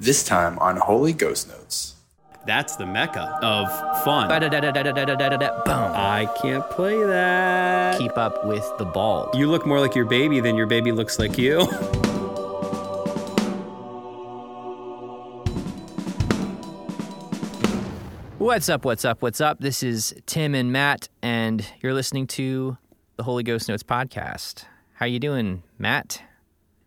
This time on Holy Ghost Notes. That's the mecca of fun. Boom. I can't play that. Keep up with the ball. You look more like your baby than your baby looks like you. What's up? What's up? What's up? This is Tim and Matt, and you're listening to the Holy Ghost Notes podcast. How you doing, Matt?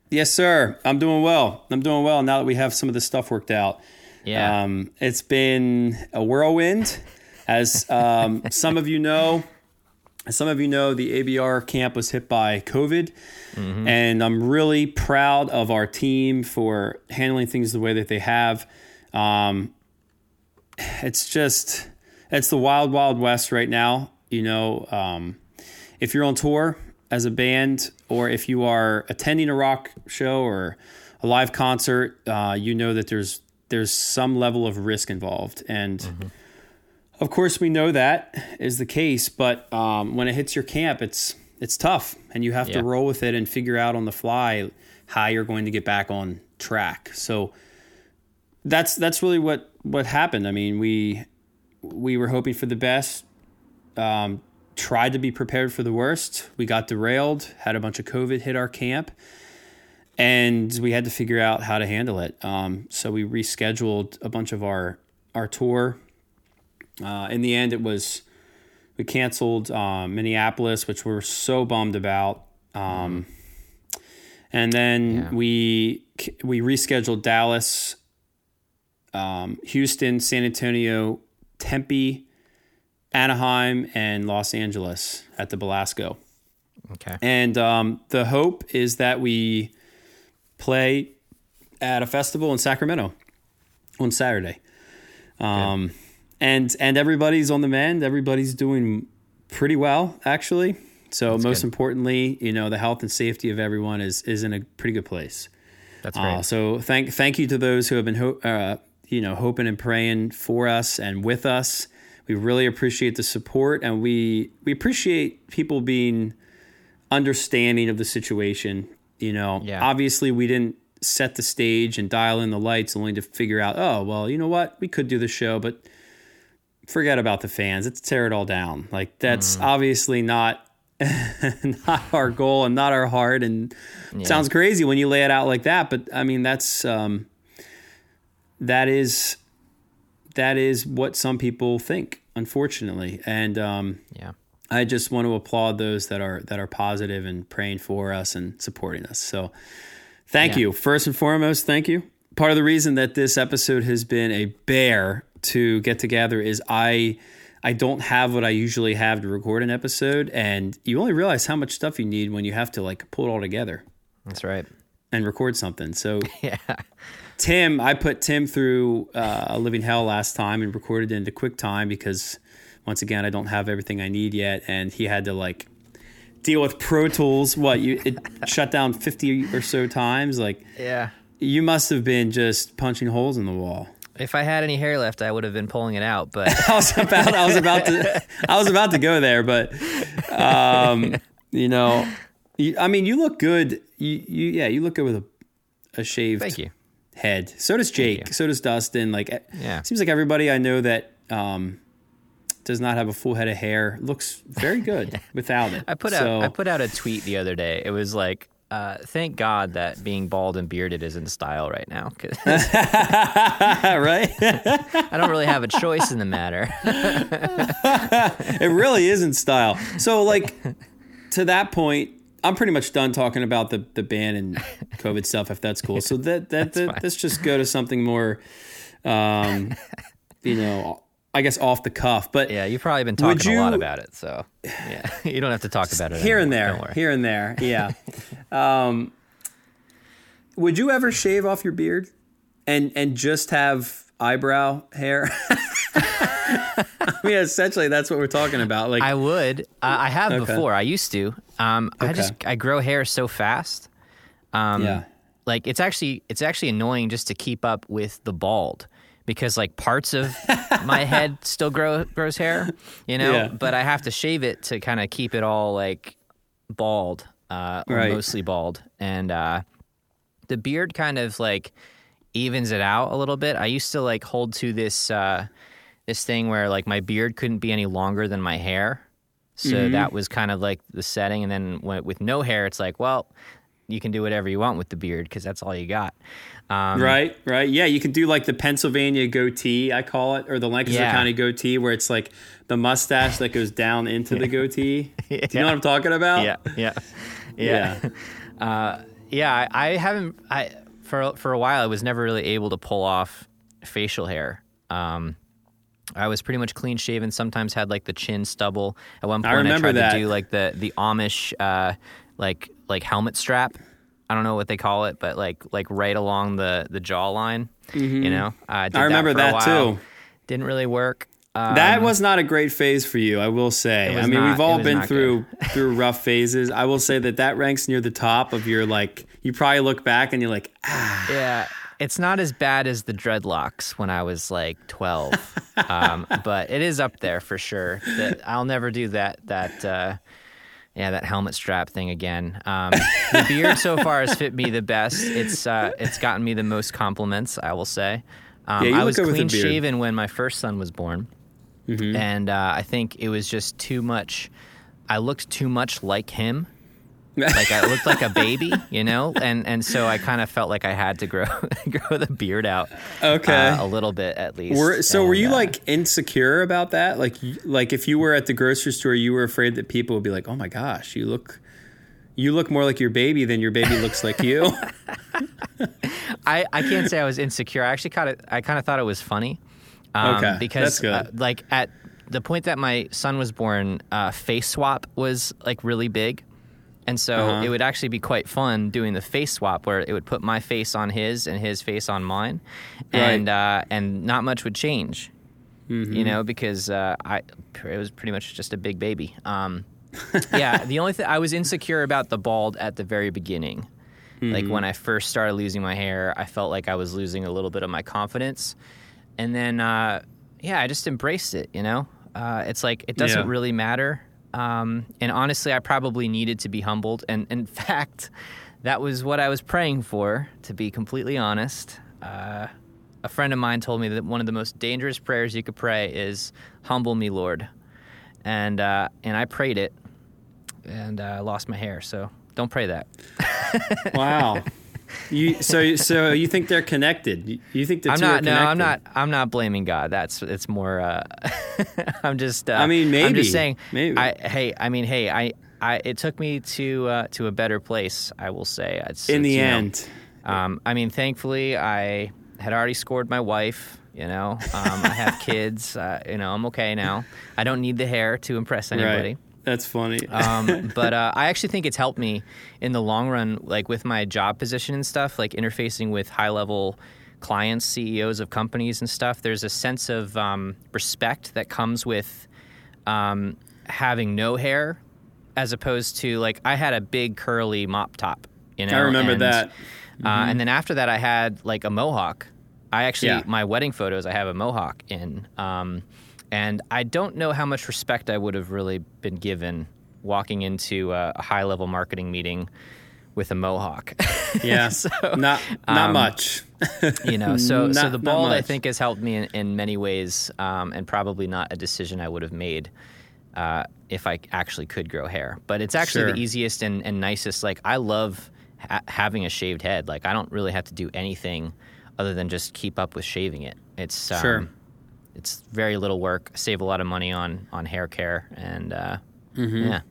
Yes, sir. I'm doing well. I'm doing well now that we have some of this stuff worked out. Yeah. Um, it's been a whirlwind, as um, some of you know. As some of you know, the ABR camp was hit by COVID, and I'm really proud of our team for handling things the way that they have. Um, it's just, it's the wild, wild west right now. You know, um, if you're on tour as a band, or if you are attending a rock show or a live concert, uh, you know that there's there's some level of risk involved, and of course we know that is the case. But um, when it hits your camp, it's it's tough, and you have Yeah. to roll with it and figure out on the fly how you're going to get back on track. So that's that's really what what happened. I mean, we we were hoping for the best um, tried to be prepared for the worst. We got derailed, had a bunch of COVID hit our camp, and we had to figure out how to handle it. Um, so we rescheduled a bunch of our our tour. Uh, in the end, it was we canceled um, Minneapolis, which we're so bummed about. Um, and then Yeah. we we rescheduled Dallas, um, Houston, San Antonio, Tempe, Anaheim and Los Angeles at the Belasco. okay. And um, the hope is that we play at a festival in Sacramento on Saturday. Um, and and everybody's on the mend. Everybody's doing pretty well, actually. So most good. importantly, you know, the health and safety of everyone is is in a pretty good place. That's great. Uh, so thank thank you to those who have been ho- uh, you know hoping and praying for us and with us. We really appreciate the support, and we we appreciate people being understanding of the situation. You know, Yeah. obviously we didn't set the stage and dial in the lights only to figure out, oh well, you know what, we could do the show, but forget about the fans. Let's tear it all down. Like that's obviously not not our goal and not our heart and it sounds crazy when you lay it out like that but i mean that's um that is that is what some people think unfortunately and um yeah. i just want to applaud those that are that are positive and praying for us and supporting us so thank Yeah. you first and foremost thank you part of the reason that this episode has been a bear to get together is i i don't have what i usually have to record an episode and you only realize how much stuff you need when you have to like pull it all together That's right. and record something. So Yeah. Tim, I put Tim through uh, a living hell last time and recorded into QuickTime because once again I don't have everything I need yet, and he had to like deal with Pro Tools. What you it shut down fifty or so times. Like Yeah. you must have been just punching holes in the wall. If I had any hair left, I would have been pulling it out, but I was about I was about to I was about to go there, but um, you know, you, I mean, you look good. You, you yeah, you look good with a a shaved thank you. Head. So does Jake. So does Dustin. Like, it Yeah. seems like everybody I know that um, does not have a full head of hair looks very good without it. I put so, out I put out a tweet the other day. It was like, uh, thank God that being bald and bearded is in style right now right. I don't really have a choice in the matter. it really is in style. So, like, to that point, I'm pretty much done talking about the the band and COVID stuff. If that's cool. So that that, that let's just go to something more, um, you know, I guess off the cuff. But yeah, you've probably been talking a lot about it, so yeah, you don't have to talk about it here and there, here and there. Yeah. um, would you ever shave off your beard and and just have eyebrow hair? I mean, essentially, that's what we're talking about. Like, I would. I I have Okay. before. I used to. Um, I just I grow hair so fast. Um, yeah, like it's actually it's actually annoying just to keep up with the bald because like parts of my head still grow grows hair, you know, Yeah. but I have to shave it to kind of keep it all like bald, uh, or Right. mostly bald, and uh, the beard kind of like evens it out a little bit. I used to like hold to this uh, this thing where like my beard couldn't be any longer than my hair. So Mm-hmm. that was kind of like the setting. And then when, with no hair, it's like, well, you can do whatever you want with the beard because that's all you got. Um, Right, right. Yeah, you can do like the Pennsylvania goatee, I call it, or the Lancaster Yeah. County goatee, where it's like the mustache that goes down into the goatee. Do you know what I'm talking about? Yeah, yeah, yeah. Yeah. Uh, yeah, I, I haven't. I for for a while, I was never really able to pull off facial hair. Um, I was pretty much clean shaven. Sometimes had like the chin stubble. At one point, I, remember tried that. to do like the the Amish uh, like like helmet strap. I don't know what they call it, but like like right along the the jawline. You know, I, Mm-hmm. I remember that, a that while. too. Didn't really work. Um, That was not a great phase for you, I will say. I mean, not- we've all been through through rough phases. I will say that that ranks near the top of your like. You probably look back and you're like, ah, Yeah, it's not as bad as the dreadlocks when I was like twelve, um, but it is up there for sure. That I'll never do that. That uh, yeah, that helmet strap thing again. Um, the beard so far has fit me the best. It's uh, it's gotten me the most compliments. I will say. Um, Yeah, I was good with a clean shaven when my first son was born, and uh, I think it was just too much. I looked too much like him like I looked like a baby, you know, and and so I kind of felt like I had to grow grow the beard out, Okay. uh, a little bit at least. Were, so were you uh, like insecure about that? Like, like if you were at the grocery store, you were afraid that people would be like, "Oh my gosh, you look, you look more like your baby than your baby looks like you." I I can't say I was insecure. I actually kind of I kind of thought it was funny, um, Okay, because that's good. Uh, like at the point that my son was born, uh, face swap was like really big. And so Uh-huh. it would actually be quite fun doing the face swap where it would put my face on his and his face on mine, and uh, and not much would change, Mm-hmm. you know, because uh, I it was pretty much just a big baby. Um, yeah, the only thing I was insecure about the bald at the very beginning, like Mm-hmm. when I first started losing my hair, I felt like I was losing a little bit of my confidence, and then uh, yeah, I just embraced it. You know, uh, it's like it doesn't Yeah. really matter. Um, and honestly, I probably needed to be humbled. And in fact, that was what I was praying for, to be completely honest. Uh, a friend of mine told me that one of the most dangerous prayers you could pray is, Humble me, Lord. And, uh, and I prayed it, and uh, I lost my hair. So don't pray that. wow. You so so you think they're connected? You, think the I'm two are not. No. I'm not. I'm not blaming God. That's. It's more. Uh, I'm just. Uh, I mean, maybe. I'm just saying. Maybe. I. Hey. I mean, hey. I. I. It took me to uh, to a better place. I will say. It's, In it's, the you know, end, um, I mean, thankfully, I had already scored my wife. You know, um, I have kids. Uh, you know, I'm okay now. I don't need the hair to impress anybody. right? That's funny. um, but uh, I actually think it's helped me in the long run, like with my job position and stuff, like interfacing with high level clients, CEOs of companies and stuff. There's a sense of um, respect that comes with um, having no hair, as opposed to like I had a big curly mop top. You know, I remember and, that. Uh, and then after that, I had like a mohawk. I actually, Yeah. my wedding photos, I have a mohawk in. Um, and I don't know how much respect I would have really been given walking into a, a high level marketing meeting with a mohawk. Yeah, So, not not um, much. you know, so so the bald I think has helped me in, in many ways, um, and probably not a decision I would have made uh, if I actually could grow hair. But it's actually Sure. the easiest and, and nicest. Like I love ha- having a shaved head. Like I don't really have to do anything other than just keep up with shaving it. It's um, Sure. It's very little work. Save a lot of money on on hair care, and uh, yeah.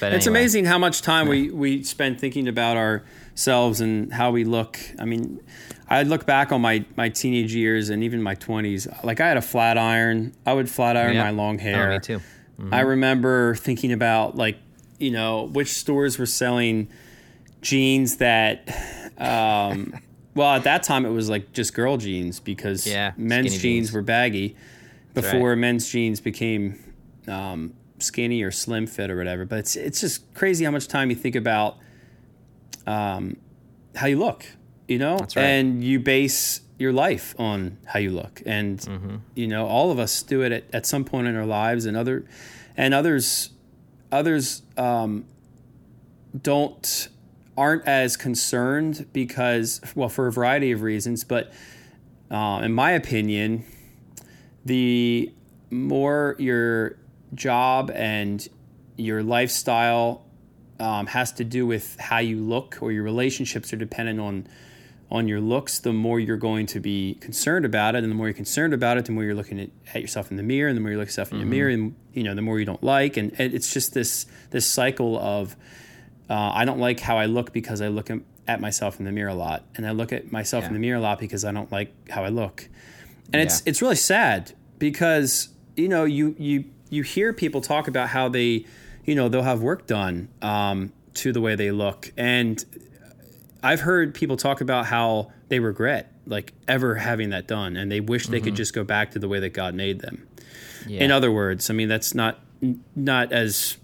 But Mm-hmm. It's anyway. amazing how much time we, we spend thinking about ourselves and how we look. I mean, I look back on my, my teenage years and even my 20s. Like, I had a flat iron. I would flat iron Yeah. my long Oh, hair. me too. I remember thinking about, like, you know, which stores were selling jeans that, um, well, at that time it was like just girl jeans because Yeah, men's jeans jeans. were baggy right. before men's jeans became um, skinny or slim fit or whatever. But it's it's just crazy how much time you think about um, how you look, you know, right. and you base your life on how you look, and Mm-hmm. you know, all of us do it at, at some point in our lives, and other and others others um, don't aren't as concerned because, well, for a variety of reasons, but uh, in my opinion, the more your job and your lifestyle um, has to do with how you look or your relationships are dependent on on your looks, the more you're going to be concerned about it, and the more you're concerned about it, the more you're looking at, at yourself in the mirror, and the more you look at yourself in the mirror, and you know, the more you don't like, and, and it's just this this cycle of uh, I don't like how I look because I look at myself in the mirror a lot, and I look at myself Yeah. in the mirror a lot because I don't like how I look, and it's Yeah. it's really sad because you know you you you hear people talk about how they you know they'll have work done um, to the way they look, and I've heard people talk about how they regret like ever having that done, and they wish they could just go back to the way that God made them. Yeah. In other words, I mean that's not not as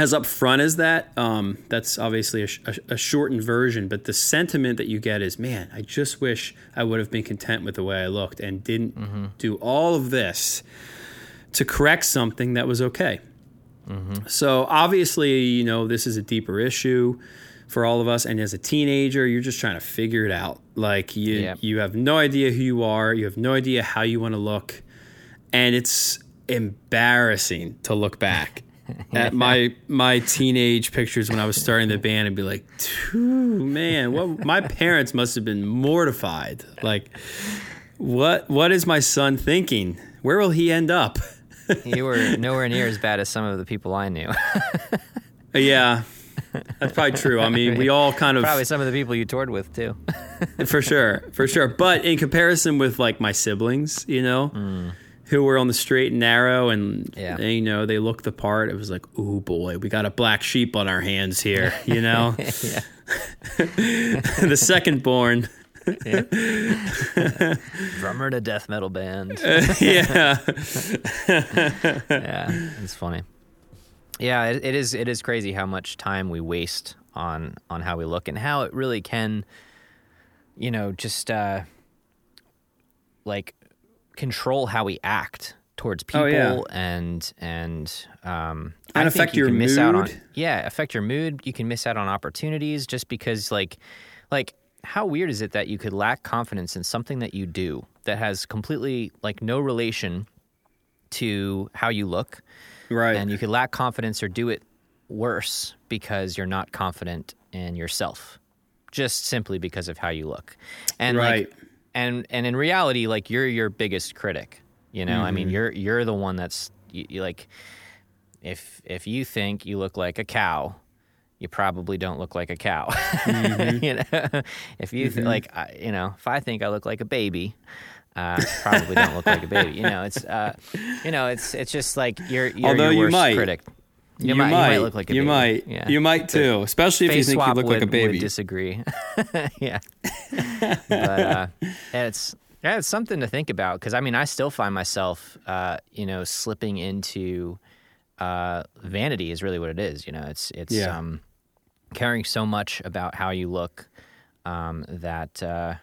as upfront as that. Um, that's obviously a, sh- a, shortened version, but the sentiment that you get is, man, I just wish I would have been content with the way I looked and didn't do all of this to correct something that was okay. So obviously, you know, this is a deeper issue for all of us. And as a teenager, you're just trying to figure it out. Like you, Yeah. you have no idea who you are. You have no idea how you want to look, and it's embarrassing to look back at my my teenage pictures when I was starting the band and be like, man, what my parents must have been mortified. Like, what what is my son thinking? Where will he end up? you were nowhere near as bad as some of the people I knew. yeah, that's probably true. I mean, we all kind of Probably some of the people you toured with too. for sure, for sure. But in comparison with like my siblings, you know, mm. Who were on the straight and narrow, and Yeah. they, you know, they looked the part. It was like, oh boy, we got a black sheep on our hands here, you know. the second born. Drummer to death metal band. yeah. yeah, it's funny. Yeah, it, it is. It is crazy how much time we waste on on how we look and how it really can, you know, just uh, like control how we act towards people Oh, yeah. and and um And I affect think you your can miss out on mood. yeah affect your mood you can miss out on opportunities just because like like how weird is it that you could lack confidence in something that you do that has completely like no relation to how you look Right. and you could lack confidence or do it worse because you're not confident in yourself just simply because of how you look and Right. like and and in reality like you're your biggest critic you know i mean Mm-hmm. you're you're the one that's you, you like if if you think you look like a cow you probably don't look like a cow Mm-hmm. you know if you th- like I, you know if i think i look like a baby uh, probably don't look like a baby. You know, it's uh, you know, it's it's just like you're you're Although your you worst might. critic. You, might, might, you might look like a you baby. might, Yeah. you might too, especially if you think you look would, like a would baby. disagree. yeah, but uh, it's yeah, it's something to think about because I mean, I still find myself, uh, you know, slipping into uh, vanity is really what it is. You know, it's it's Yeah. um, caring so much about how you look um, that uh,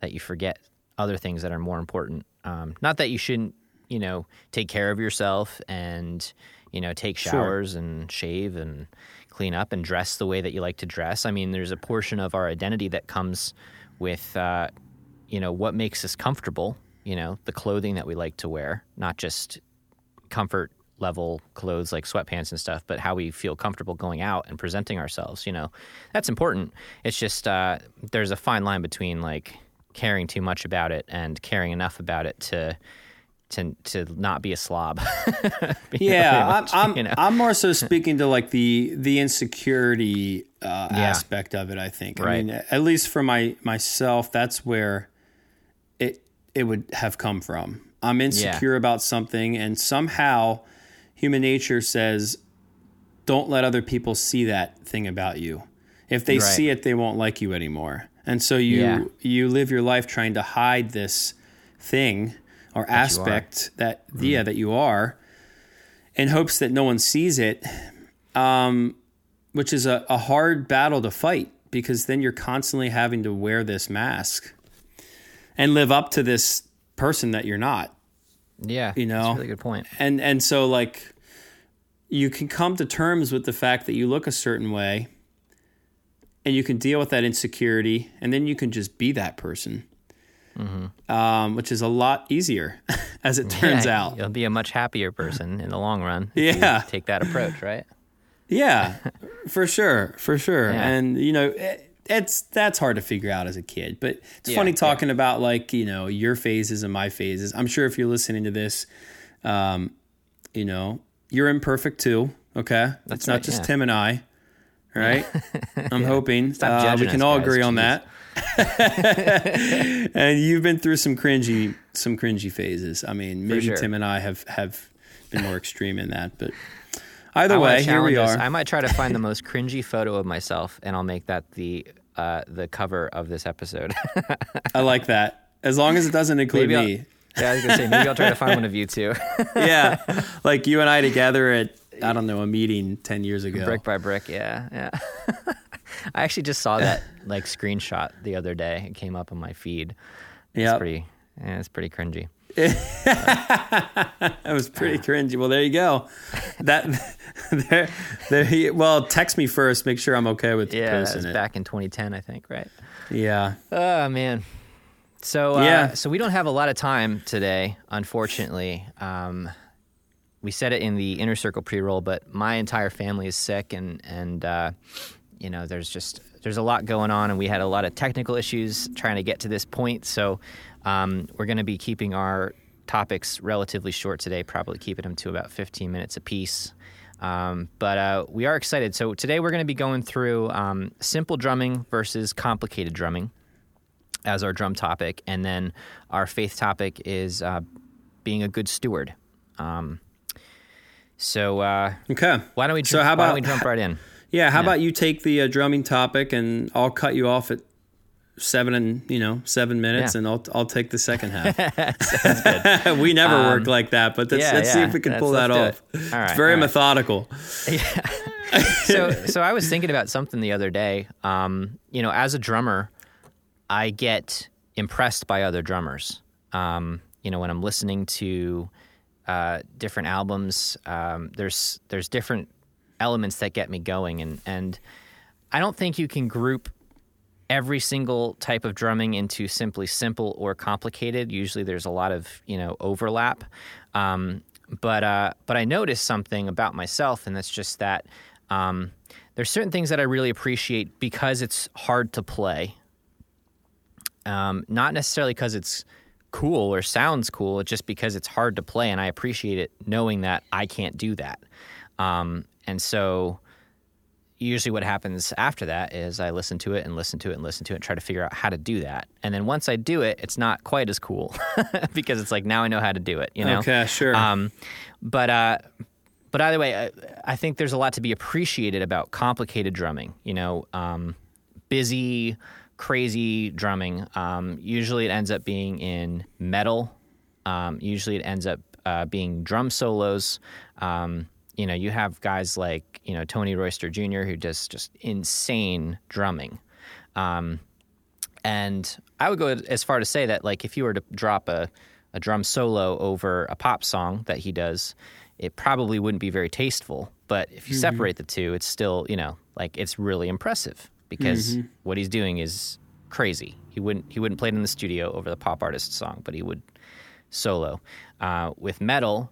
that you forget other things that are more important. Um, not that you shouldn't, you know, take care of yourself and you know take Sure. showers and shave and clean up and dress the way that you like to dress. I mean, there's a portion of our identity that comes with, uh, you know, what makes us comfortable. You know, the clothing that we like to wear, not just comfort level clothes like sweatpants and stuff, but how we feel comfortable going out and presenting ourselves. You know, that's important. It's just uh, there's a fine line between like caring too much about it and caring enough about it to to to not be a slob. yeah, much, I'm I'm, you know? I'm more so speaking to like the the insecurity uh, Yeah. aspect of it. I think. Right. I mean, at least for my myself, that's where it it would have come from. I'm insecure about something, and somehow human nature says, "Don't let other people see that thing about you. If they Right. see it, they won't like you anymore." And so you Yeah. you live your life trying to hide this thing or aspect that yeah that you are in hopes that no one sees it um, which is a, a hard battle to fight because then you're constantly having to wear this mask and live up to this person that you're not yeah, You know? that's a really good point. and and so like you can come to terms with the fact that you look a certain way and you can deal with that insecurity, and then you can just be that person, um, which is a lot easier, as it turns Yeah, out. You'll be a much happier person in the long run. Yeah. take that approach, right? Yeah, for sure, for sure. Yeah. And you know, it, it's that's hard to figure out as a kid. But it's Yeah, funny yeah. talking about like you know your phases and my phases. I'm sure if you're listening to this, um, you know, you're imperfect too. Okay, it's not just yeah. Tim and I, right? I'm hoping Stop uh, we can all guys. agree on that. and you've been through some cringy, some cringy phases. I mean, maybe sure. Tim and I have have been more extreme in that, but. Either way, here we are. I might try to find the most cringy photo of myself, and I'll make that the uh, the cover of this episode. I like that. As long as it doesn't include me. yeah, I was gonna say maybe I'll try to find one of you too, yeah. Like you and I together at, I don't know, a meeting 10 years ago. brick by brick. Yeah, yeah. I actually just saw that like screenshot the other day. It came up on my feed. It's Yep. pretty. Yeah, it's pretty cringy. That was pretty cringy. Well, there you go. That, there, there, he- well, text me first. Make sure I'm okay with Yeah, posting was it. back in 2010, I think. Right. Yeah. Oh man. So uh, Yeah. so we don't have a lot of time today, unfortunately. Um, we said it in the inner circle pre-roll, but my entire family is sick, and and uh, you know there's just there's a lot going on, and we had a lot of technical issues trying to get to this point. So um, we're going to be keeping our topics relatively short today, probably keeping them to about 15 minutes apiece. Um, but uh, we are excited. So today we're going to be going through um, simple drumming versus complicated drumming as our drum topic, and then our faith topic is uh, being a good steward. Um, so uh, Okay. why don't we? So ju- how about- we jump right in? Yeah. How about you take the uh, drumming topic and I'll cut you off at seven and, you know, seven minutes Yeah. and I'll, I'll take the second half. we never work like that, but let's, Um, yeah, let's see if we can Let's- pull that let's off. it. All right, it's very right. methodical. so so I was thinking about something the other day. Um, you know, as a drummer, I get impressed by other drummers. Um, you know, when I'm listening to uh, different albums, um, there's there's different elements that get me going, and and I don't think you can group every single type of drumming into simply simple or complicated. Usually, there's a lot of you know overlap. Um, but uh, but I noticed something about myself, and that's just that um, there's certain things that I really appreciate because it's hard to play. Um, not necessarily because it's cool or sounds cool, it's just because it's hard to play, and I appreciate it knowing that I can't do that. Um, and so usually what happens after that is I listen to it and listen to it and listen to it and try to figure out how to do that. And then once I do it, it's not quite as cool because it's like now I know how to do it, you know? Okay, sure. Um, but uh, but either way, I, I think there's a lot to be appreciated about complicated drumming. You know, um, busy, crazy drumming. Um, usually, it ends up being in metal. Um, usually, it ends up uh, being drum solos. Um, you know, you have guys like you know Tony Royster Jr. who does just insane drumming. Um, and I would go as far to say that, like, if you were to drop a, a drum solo over a pop song that he does, it probably wouldn't be very tasteful. But if you separate the two, it's still, you know, like it's really impressive because what he's doing is crazy. He wouldn't he wouldn't play it in the studio over the pop artist song, but he would solo. Uh, with metal,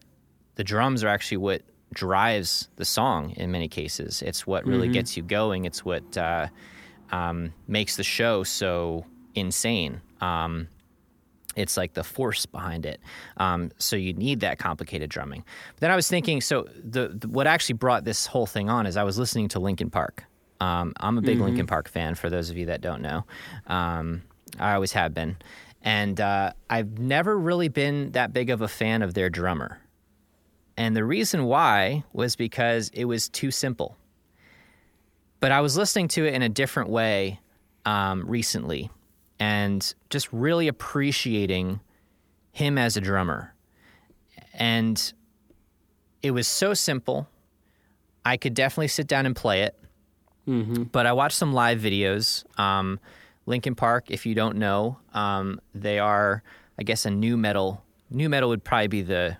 the drums are actually what drives the song in many cases. It's what really gets you going. It's what uh, um, makes the show so insane. Um, it's like the force behind it. Um, so you need that complicated drumming. But then I was thinking, so the, the what actually brought this whole thing on is I was listening to Linkin Park. Um, I'm a big Linkin Park fan. For those of you that don't know, um, I always have been, and uh, I've never really been that big of a fan of their drummer. And the reason why was because it was too simple. But I was listening to it in a different way um, recently and just really appreciating him as a drummer. And it was so simple. I could definitely sit down and play it. But I watched some live videos. Um, Linkin Park, if you don't know, um, they are, I guess, a nu metal. Nu metal would probably be the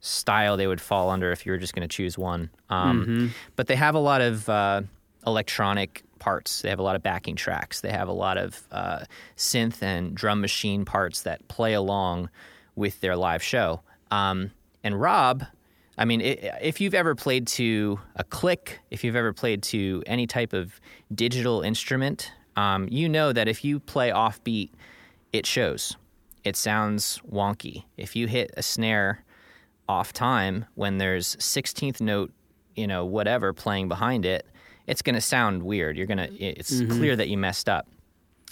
style they would fall under if you were just going to choose one. Um, But they have a lot of uh, electronic parts. They have a lot of backing tracks. They have a lot of uh, synth and drum machine parts that play along with their live show. Um, and Rob, I mean, it, if you've ever played to a click, if you've ever played to any type of digital instrument, um, you know that if you play offbeat, it shows. It sounds wonky. If you hit a snare off time when there's 16th note, you know, whatever playing behind it, it's going to sound weird. You're going to, it's mm-hmm. clear that you messed up.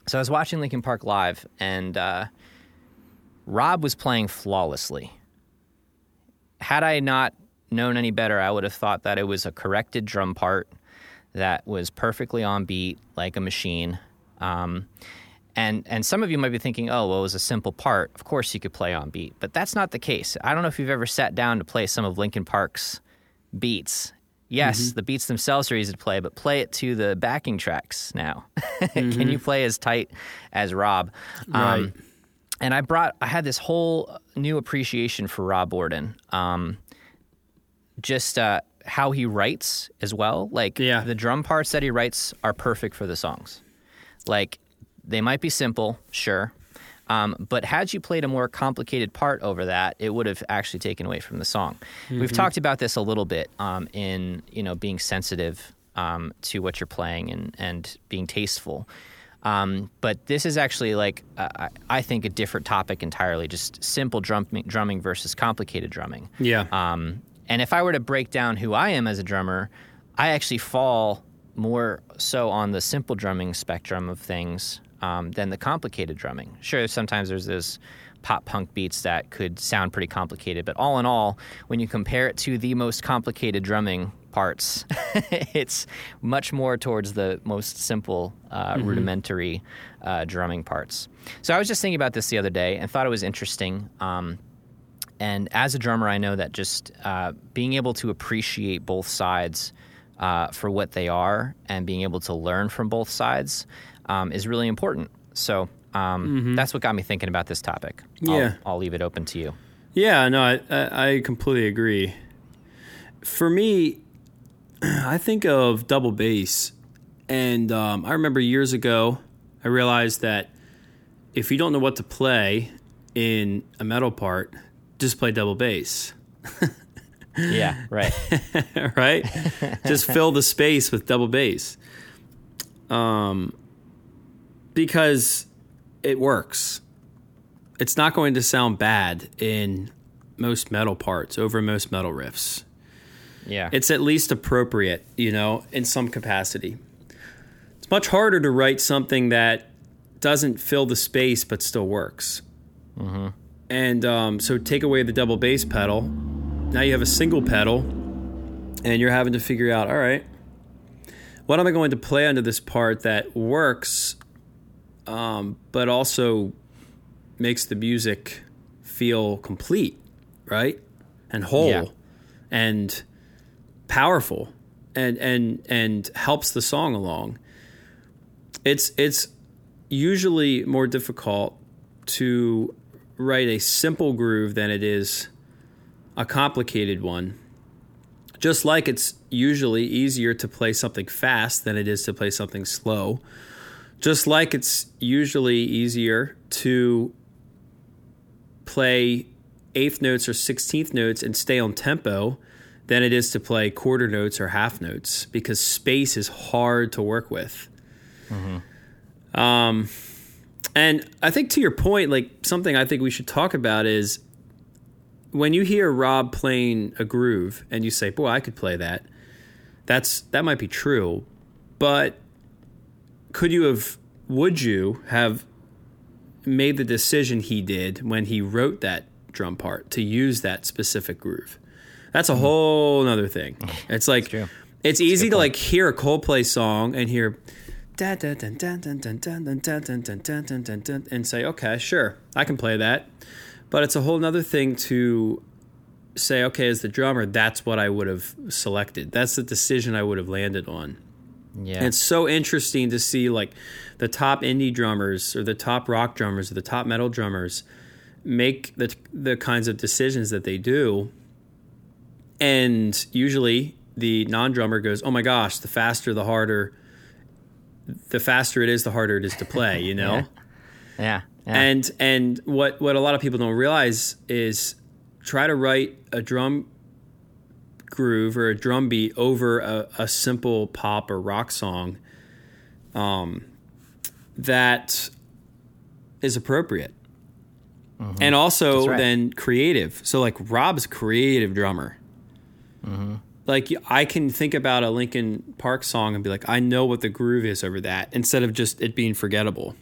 So I was watching Linkin Park live and uh, Rob was playing flawlessly. Had I not known any better, I would have thought that it was a corrected drum part that was perfectly on beat, like a machine. Um, and and some of you might be thinking, oh, well, it was a simple part. Of course, you could play on beat, but that's not the case. I don't know if you've ever sat down to play some of Linkin Park's beats. Yes, mm-hmm. the beats themselves are easy to play, but play it to the backing tracks now. mm-hmm. Can you play as tight as Rob? Right. Um, and I brought, I had this whole new appreciation for Rob Bourdon. Um, just uh, how he writes as well. Like yeah. the drum parts that he writes are perfect for the songs. Like they might be simple, sure. Um, but had you played a more complicated part over that, it would have actually taken away from the song. Mm-hmm. We've talked about this a little bit um, in you know being sensitive um, to what you're playing and and being tasteful. Um, but this is actually like uh, I think a different topic entirely. Just simple drum, drumming versus complicated drumming. Yeah. Um, and if I were to break down who I am as a drummer, I actually fall more so on the simple drumming spectrum of things um, than the complicated drumming. Sure, sometimes there's this pop punk beats that could sound pretty complicated, but all in all, when you compare it to the most complicated drumming parts, it's much more towards the most simple, uh, mm-hmm. rudimentary uh, drumming parts. So I was just thinking about this the other day and thought it was interesting. Um, and as a drummer, I know that just uh, being able to appreciate both sides uh, for what they are and being able to learn from both sides um, is really important. So um, mm-hmm. that's what got me thinking about this topic. Yeah, I'll, I'll leave it open to you. Yeah, no, I, I completely agree. For me, I think of double bass, and um, I remember years ago, I realized that if you don't know what to play in a metal part, just play double bass. yeah, right. right? just fill the space with double bass. Um, because it works. It's not going to sound bad in most metal parts over most metal riffs. Yeah. It's at least appropriate, you know, in some capacity. It's much harder to write something that doesn't fill the space but still works. Mm-hmm. And um, so take away the double bass pedal. Now you have a single pedal, and you're having to figure out all right, what am I going to play under this part that works, um, but also makes the music feel complete, right? And whole yeah. and powerful and and and helps the song along. It's it's usually more difficult to write a simple groove than it is a complicated one. Just like it's usually easier to play something fast than it is to play something slow. Just like it's usually easier to play eighth notes or sixteenth notes and stay on tempo than it is to play quarter notes or half notes because space is hard to work with. Mm-hmm. Um, and I think to your point, like something I think we should talk about is when you hear Rob playing a groove and you say, "Boy, I could play that." That's that might be true, but could you have would you have made the decision he did when he wrote that drum part to use that specific groove? That's a mm-hmm. whole other thing. It's like it's, it's easy to like hear a Coldplay song and hear and say, okay, sure, I can play that. But it's a whole other thing to say, okay, as the drummer, that's what I would have selected. That's the decision I would have landed on. Yeah. And it's so interesting to see like the top indie drummers or the top rock drummers or the top metal drummers make the the kinds of decisions that they do. And usually the non-drummer goes, "Oh my gosh, the faster the harder the faster it is, the harder it is to play. You know. Yeah. yeah. And and what what a lot of people don't realize is try to write a drum groove or a drum beat over a, a simple pop or rock song um, that is appropriate. And also Mm-hmm. Right. then creative. So like Rob's creative drummer. Mm-hmm. Like I can think about a Linkin Park song and be like, I know what the groove is over that, instead of just it being forgettable.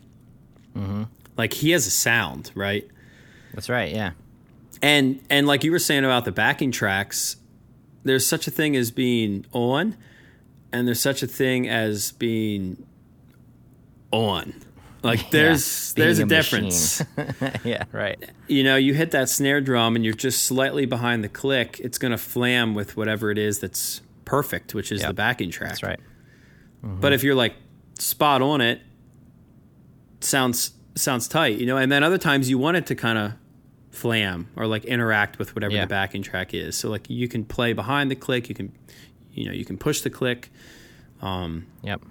Mm-hmm. Like he has a sound, right? That's right. Yeah. And and like you were saying about the backing tracks, there's such a thing as being on, and there's such a thing as being on. Like there's being there's a, a difference. yeah. Right. you know, you hit that snare drum and you're just slightly behind the click, it's gonna flam with whatever it is that's perfect, which is Yep. the backing track. That's right. Mm-hmm. But if you're like spot on it, sounds sounds tight, you know. And then other times you want it to kind of flam or like interact with whatever Yeah. the backing track is. So like you can play behind the click, you can, you know, you can push the click. Um, Yep.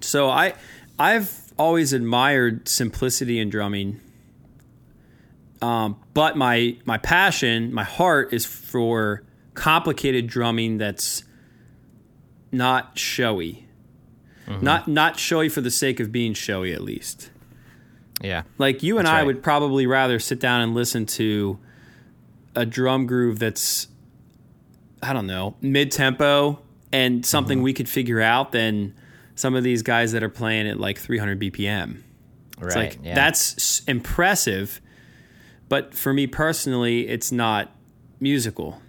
So I I've always admired simplicity in drumming. Um, but my my passion, my heart is for complicated drumming that's not showy. Not not showy for the sake of being showy at least. Yeah. Like you and I right. would probably rather sit down and listen to a drum groove that's I don't know, mid tempo and something Mm-hmm. we could figure out than some of these guys that are playing at like 300 BPM. Right. It's like yeah. that's impressive, but for me personally, it's not musical.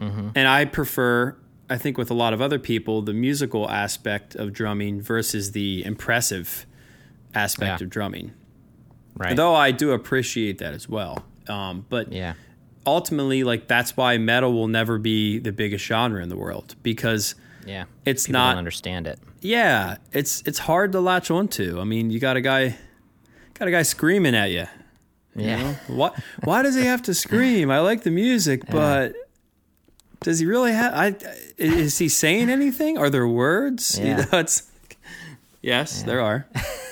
Mm-hmm. And I prefer, I think, with a lot of other people, the musical aspect of drumming versus the impressive aspect Yeah. of drumming. Right. Though I do appreciate that as well. Um, but yeah. ultimately, like that's why metal will never be the biggest genre in the world because Yeah. it's People not don't understand it. yeah, it's it's hard to latch onto. I mean, you got a guy, got a guy screaming at you. Yeah. What? Why does he have to scream? I like the music, but does he really have? I is he saying anything? Are there words? You Yeah. know, it's yes, there are.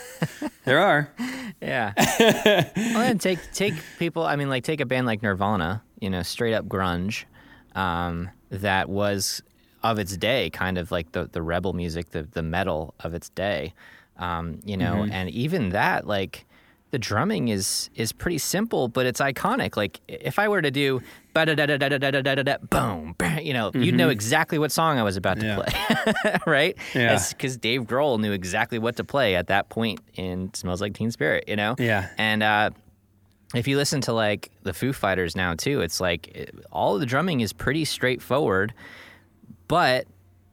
there are. Yeah. well, then take take people. I mean, like take a band like Nirvana. You know, straight up grunge. Um, that was of its day, kind of like the the rebel music, the the metal of its day. Um, you know, Mm-hmm. and even that, like the drumming is is pretty simple, but it's iconic. Like if I were to do boom, you know, you'd know exactly what song I was about to Mm-hmm. Yeah. play, right? Yeah. because Dave Grohl knew exactly what to play at that point in "Smells Like Teen Spirit," you know. Yeah. And uh, if you listen to like the Foo Fighters now too, it's like it, all of the drumming is pretty straightforward, but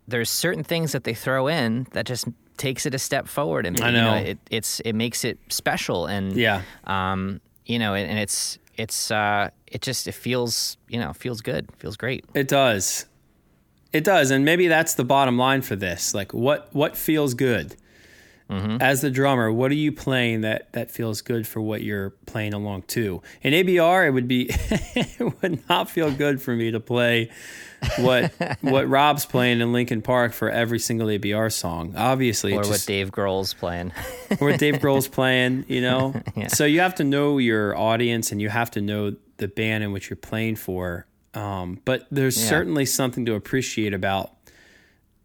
there's certain things that they throw in that just takes it a step forward, and I you know. it, it's it makes it special, and Yeah. um, you know, and, and it's it's uh, it just it feels you know feels good, feels great. It does. It does, and maybe that's the bottom line for this. Like, what what feels good mm-hmm. as the drummer? What are you playing that that feels good for what you're playing along to? In ABR, it would be it would not feel good for me to play what what Rob's playing in Linkin Park for every single ABR song. Obviously, Or it what Dave Grohl's playing. or what Dave Grohl's playing, you know. So you have to know your audience and you have to know the band in which you're playing for. Um, but there's Yeah. certainly something to appreciate about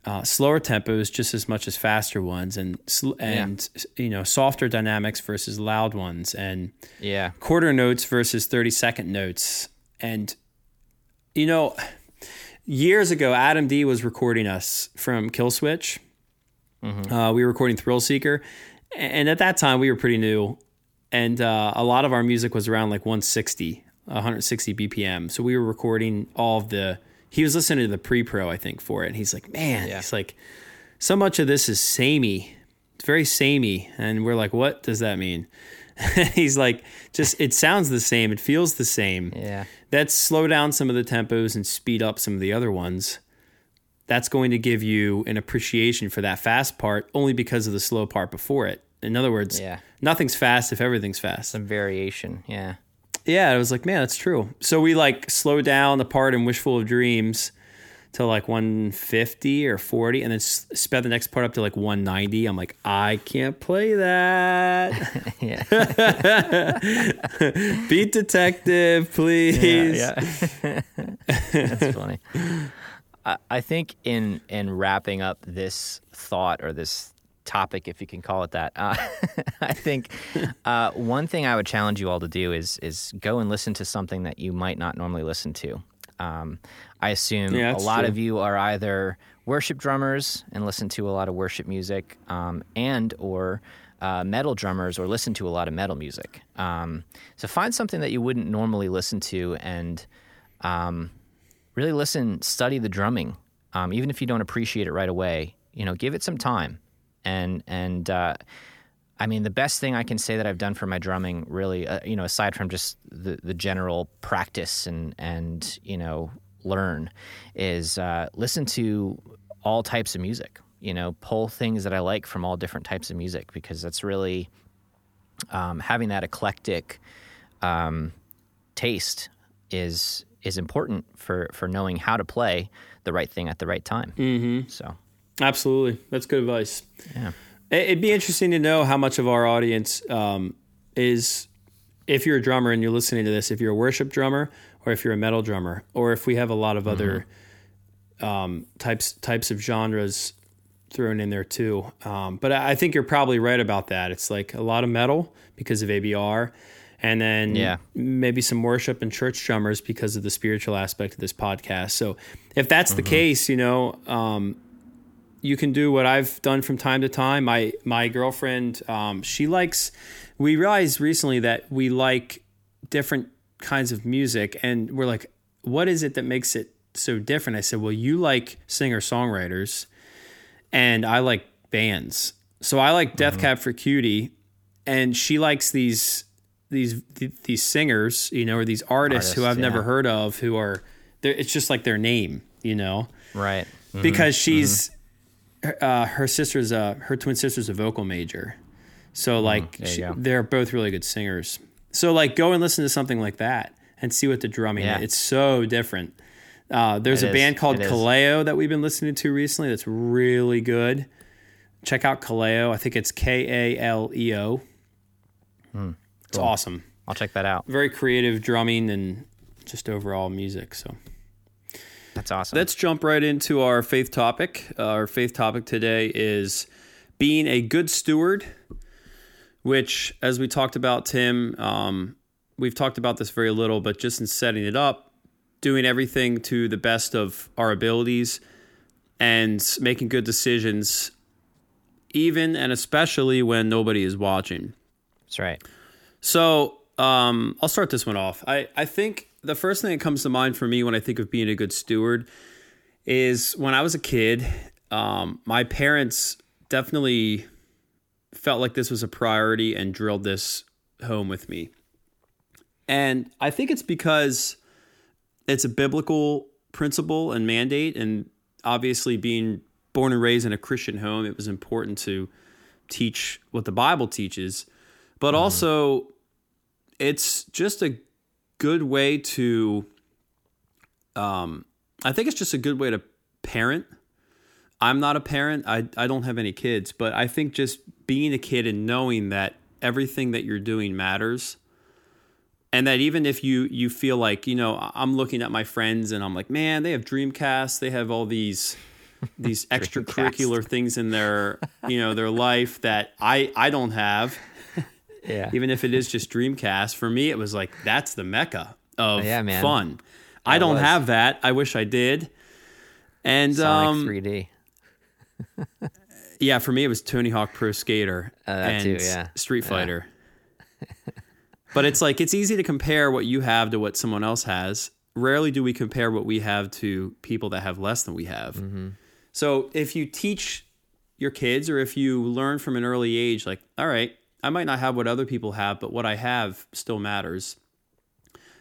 uh, slower tempos just as much as faster ones, and sl- and you know softer dynamics versus loud ones, and yeah, quarter notes versus 30 second notes. And, you know, years ago, Adam D was recording us from Killswitch. Uh, we were recording Thrill Seeker. And at that time, we were pretty new. And uh, a lot of our music was around like 160, 160 BPM. So we were recording all of the. He was listening to the pre pro, I think, for it. And he's like, man, Yeah. he's like, so much of this is samey. It's very samey. And we're like, what does that mean? he's like, just it sounds the same. It feels the same. yeah, Let's slow down some of the tempos and speed up some of the other ones. That's going to give you an appreciation for that fast part only because of the slow part before it. In other words, Yeah. nothing's fast if everything's fast. some variation. Yeah, Yeah, I was like, man, that's true. So we like slow down the part in Wishful of Dreams to like 150 or 40 and then sped the next part up to like 190 i'm like i can't play that yeah. beat detective please yeah. That's funny. I, I think in in wrapping up this thought or this topic, if you can call it that, uh, I think uh, one thing I would challenge you all to do is is go and listen to something that you might not normally listen to. Um, I assume Yeah, a lot true. of you are either worship drummers and listen to a lot of worship music, um, and or uh, metal drummers or listen to a lot of metal music. Um, so find something that you wouldn't normally listen to and um, really listen, study the drumming, um, even if you don't appreciate it right away. You know, give it some time, and and uh, I mean, the best thing I can say that I've done for my drumming, really, uh, you know, aside from just the the general practice and and you know learn, is uh, listen to all types of music. You know, pull things that I like from all different types of music because that's really um, having that eclectic um, taste is is important for for knowing how to play the right thing at the right time. Mm-hmm. So Absolutely. That's good advice. yeah, It- It'd be interesting to know how much of our audience um, is, if you're a drummer and you're listening to this, if you're a worship drummer or if you're a metal drummer, or if we have a lot of other um, types types of genres thrown in there too. Um, but I think you're probably right about that. It's like a lot of metal because of ABR, and then Yeah. maybe some worship and church drummers because of the spiritual aspect of this podcast. So if that's the case, you know, um, you can do what I've done from time to time. My my girlfriend, um, she likes. We realized recently that we like different kinds of music, and we're like, "What is it that makes it so different?" I said, "Well, you like singer songwriters, and I like bands. So I like Death mm-hmm. Cab for Cutie, and she likes these these th- these singers, you know, or these artists, who I've never heard of, who are. It's just like their name, you know right. Mm-hmm. because she's mm-hmm. Uh, her sister's a her twin sister's a vocal major, so like there you she- they're both really good singers. So like go and listen to something like that and see what the drumming. Yeah. It's so different. Uh, there's It a is. band called It is. Kaleo that we've been listening to recently. That's really good. Check out Kaleo. I think it's K A L E O. Hmm. It's awesome. I'll check that out. Very creative drumming and just overall music. So. That's awesome. Let's jump right into our faith topic. Uh, our faith topic today is being a good steward, which, as we talked about, Tim, um, we've talked about this very little, but just in setting it up, doing everything to the best of our abilities and making good decisions, even and especially when nobody is watching. That's right. So um, I'll start this one off. I, I think the first thing that comes to mind for me when I think of being a good steward is when I was a kid, um, my parents definitely felt like this was a priority and drilled this home with me. And I think it's because it's a biblical principle and mandate. And obviously, being born and raised in a Christian home, it was important to teach what the Bible teaches. But also, it's just a good way to, um, I think it's just a good way to parent. I'm not a parent. I, I don't have any kids, but I think just being a kid and knowing that everything that you're doing matters and that even if you you feel like you know i'm looking at my friends and i'm like man they have dreamcast they have all these these extracurricular things in their you know their life that i i don't have Yeah. even if it is just dreamcast for me it was like that's the mecca of Yeah, man. fun i don't was. have that i wish i did and Sonic um 3D. yeah for me it was tony hawk pro skater Uh, and too, yeah. street fighter but it's like it's easy to compare what you have to what someone else has rarely do we compare what we have to people that have less than we have Mm-hmm. so if you teach your kids or if you learn from an early age like all right i might not have what other people have but what i have still matters.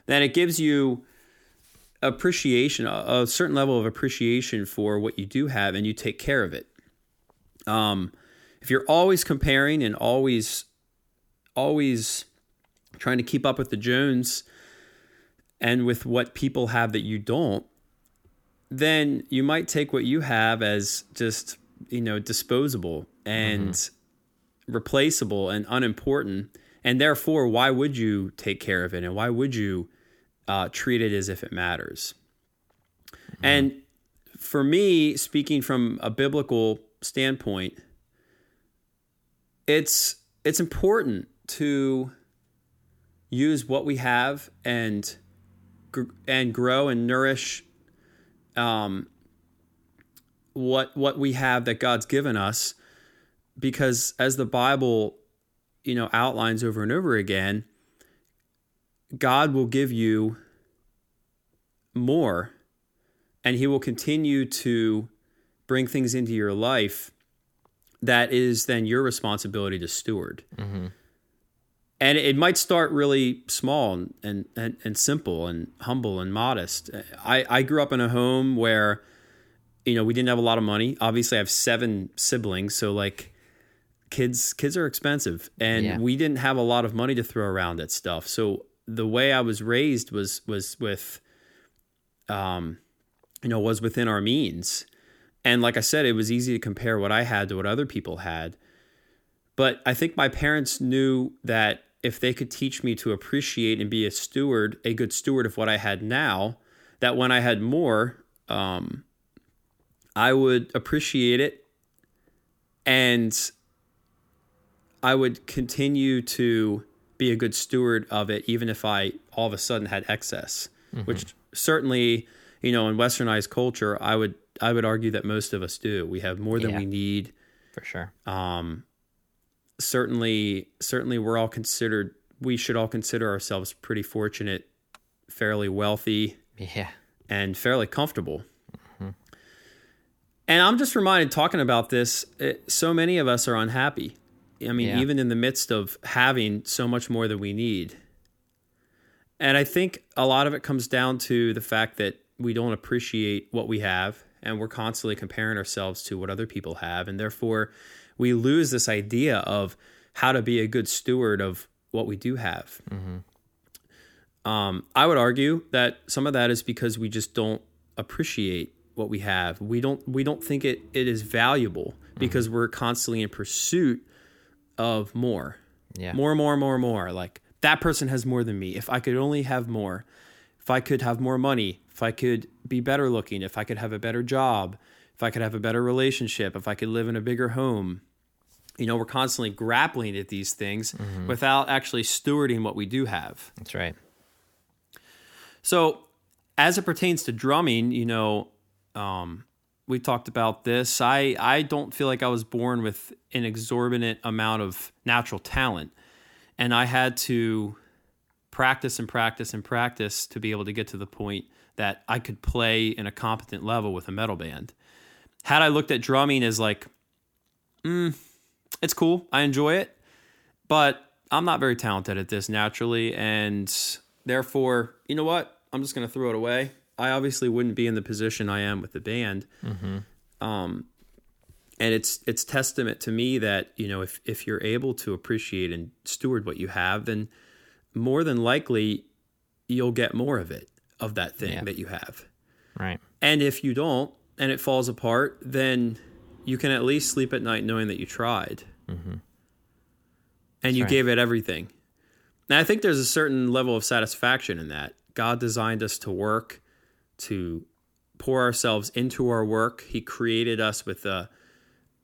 Then it gives you appreciation a, a certain level of appreciation for what you do have and you take care of it. Um, if you're always comparing and always always trying to keep up with the jones and with what people have that you don't then you might take what you have as just you know disposable. And mm-hmm. Replaceable and unimportant and therefore why would you take care of it and why would you uh, treat it as if it matters mm-hmm. and for me speaking from a biblical standpoint it's it's important to use what we have and and grow and nourish um, what what we have that God's given us because as the Bible you know outlines over and over again God will give you more and he will continue to bring things into your life that is then your responsibility to steward. Mm-hmm. And it might start really small and, and, and simple and humble and modest. I, I grew up in a home where, you know, we didn't have a lot of money. Obviously, I have seven siblings, so like kids kids are expensive, and yeah. we didn't have a lot of money to throw around at stuff. So the way I was raised was was with, um, you know, was within our means and like I said, it was easy to compare what I had to what other people had. But I think my parents knew that if they could teach me to appreciate and be a steward, a good steward of what I had now, that when I had more, um, I would appreciate it and I would continue to be a good steward of it, even if I all of a sudden had excess, mm-hmm. which certainly, you know, in westernized culture, I would I would argue that most of us do. We have more than yeah, we need. For sure. Um, certainly, certainly, we're all considered. We should all consider ourselves pretty fortunate, fairly wealthy, yeah, and fairly comfortable. Mm-hmm. And I'm just reminded, talking about this, it, so many of us are unhappy. I mean, yeah. even in the midst of having so much more than we need. And I think a lot of it comes down to the fact that we don't appreciate what we have and we're constantly comparing ourselves to what other people have and therefore we lose this idea of how to be a good steward of what we do have mm-hmm. um, i would argue that some of that is because we just don't appreciate what we have we don't we don't think it, it is valuable mm-hmm. because we're constantly in pursuit of more yeah more more more more like that person has more than me if i could only have more if i could have more money if I could be better looking, if I could have a better job, if I could have a better relationship, if I could live in a bigger home. You know, we're constantly grappling at these things mm-hmm. without actually stewarding what we do have. That's right. So, as it pertains to drumming, you know, um, we talked about this. I, I don't feel like I was born with an exorbitant amount of natural talent. And I had to practice and practice and practice to be able to get to the point that I could play in a competent level with a metal band. Had I looked at drumming as like, mm, it's cool, I enjoy it, but I'm not very talented at this naturally, and therefore, you know what? I'm just gonna throw it away. I obviously wouldn't be in the position I am with the band. Mm-hmm. Um, and it's it's testament to me that you know if if you're able to appreciate and steward what you have, then more than likely you'll get more of it of that thing yeah. that you have. Right. And if you don't and it falls apart, then you can at least sleep at night knowing that you tried. Mm-hmm. And you right. gave it everything. Now, I think there's a certain level of satisfaction in that. God designed us to work, to pour ourselves into our work. He created us with a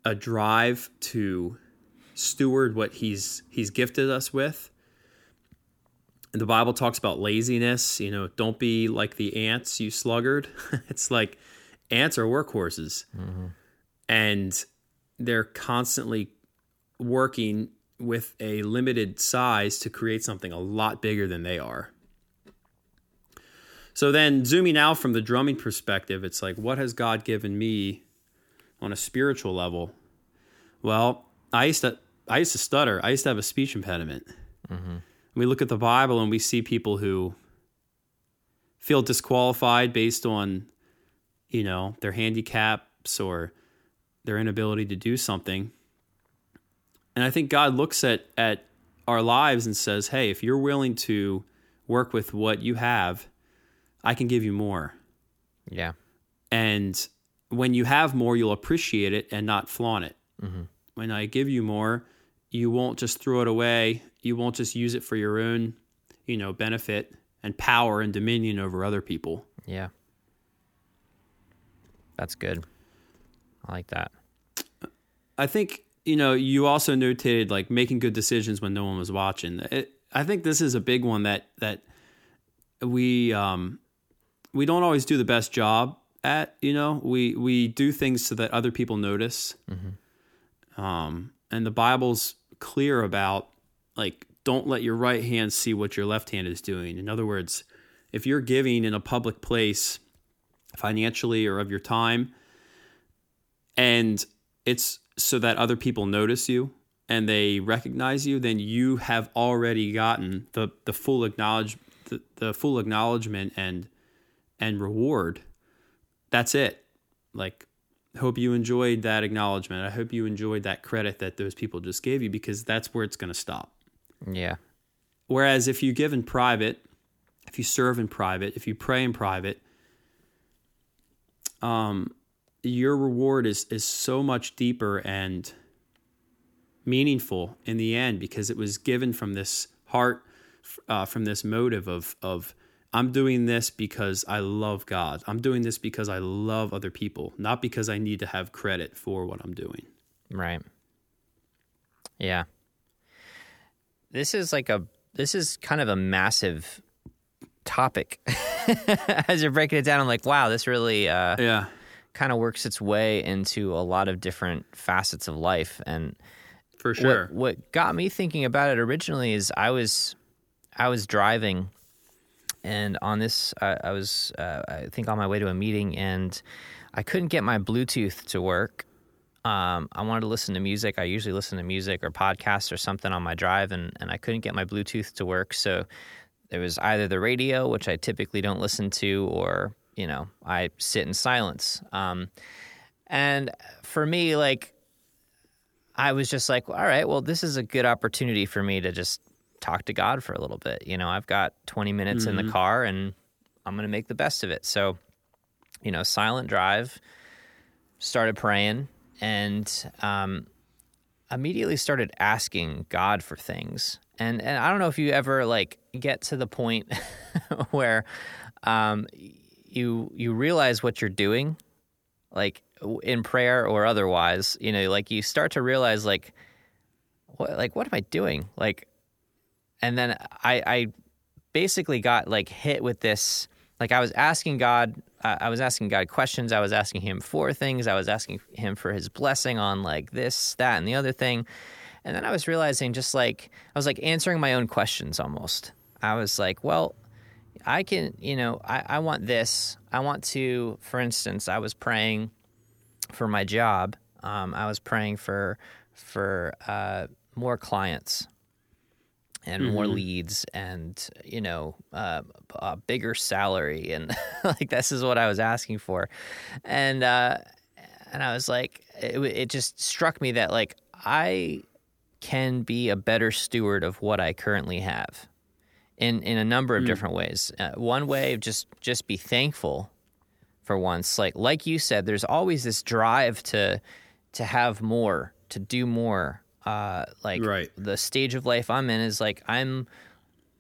a drive to steward what he's he's gifted us with the Bible talks about laziness. You know, don't be like the ants, you sluggard. it's like ants are workhorses, mm-hmm. and they're constantly working with a limited size to create something a lot bigger than they are. So then, zooming out from the drumming perspective, it's like, what has God given me on a spiritual level? Well, I used to I used to stutter. I used to have a speech impediment. Mm-hmm we look at the Bible and we see people who feel disqualified based on, you know, their handicaps or their inability to do something. And I think God looks at, at our lives and says, hey, if you're willing to work with what you have, I can give you more. Yeah. And when you have more, you'll appreciate it and not flaunt it. When I give you more, you won't just throw it away. You won't just use it for your own, you know, benefit and power and dominion over other people. Yeah. That's good. I like that. I think you know you also notated like making good decisions when no one was watching. It, I think this is a big one that that we um, we don't always do the best job at. You know, we we do things so that other people notice. Um, and the Bible's clear about like don't let your right hand see what your left hand is doing. In other words, if you're giving in a public place financially or of your time and it's so that other people notice you and they recognize you, then you have already gotten the the full acknowledge the, the full acknowledgement and and reward. That's it. Like hope you enjoyed that acknowledgement. I hope you enjoyed that credit that those people just gave you because that's where it's going to stop. Yeah. Whereas if you give in private, if you serve in private, if you pray in private, um, your reward is is so much deeper and meaningful in the end because it was given from this heart, uh, from this motive of of I'm doing this because I love God. I'm doing this because I love other people, not because I need to have credit for what I'm doing. Right. Yeah. This is like a this is kind of a massive topic. As you're breaking it down, I'm like, wow, this really uh, Yeah. kind of works its way into a lot of different facets of life. And For sure. what, what got me thinking about it originally is I was I was driving, and on this I, I was uh, I think on my way to a meeting, and I couldn't get my Bluetooth to work. Um, I wanted to listen to music. I usually listen to music or podcasts or something on my drive, and, and I couldn't get my Bluetooth to work. So there was either the radio, which I typically don't listen to, or you know I sit in silence. Um, and for me, like I was just like, all right, well, this is a good opportunity for me to just talk to God for a little bit. You know, I've got 20 minutes in the car and I'm going to make the best of it. So, you know, silent drive, started praying and um, immediately started asking God for things. And, and I don't know if you ever like get to the point where um, you you realize what you're doing like in prayer or otherwise, you know, like you start to realize like what like what am I doing? Like and then I I basically got like hit with this like I was asking God I was asking God questions, I was asking him for things, I was asking him for his blessing on like this, that and the other thing. And then I was realizing just like I was like answering my own questions almost. I was like, well, I can, you know, I, I want this. I want to, for instance, I was praying for my job. Um, I was praying for for uh, more clients and more leads and you know uh, a bigger salary and like this is what I was asking for, and uh, and I was like, it, it just struck me that like I can be a better steward of what I currently have in in a number of different ways. Uh, one way, just just be thankful for once. Like like you said, there's always this drive to to have more, to do more. Uh, like Right. the stage of life I'm in is like I'm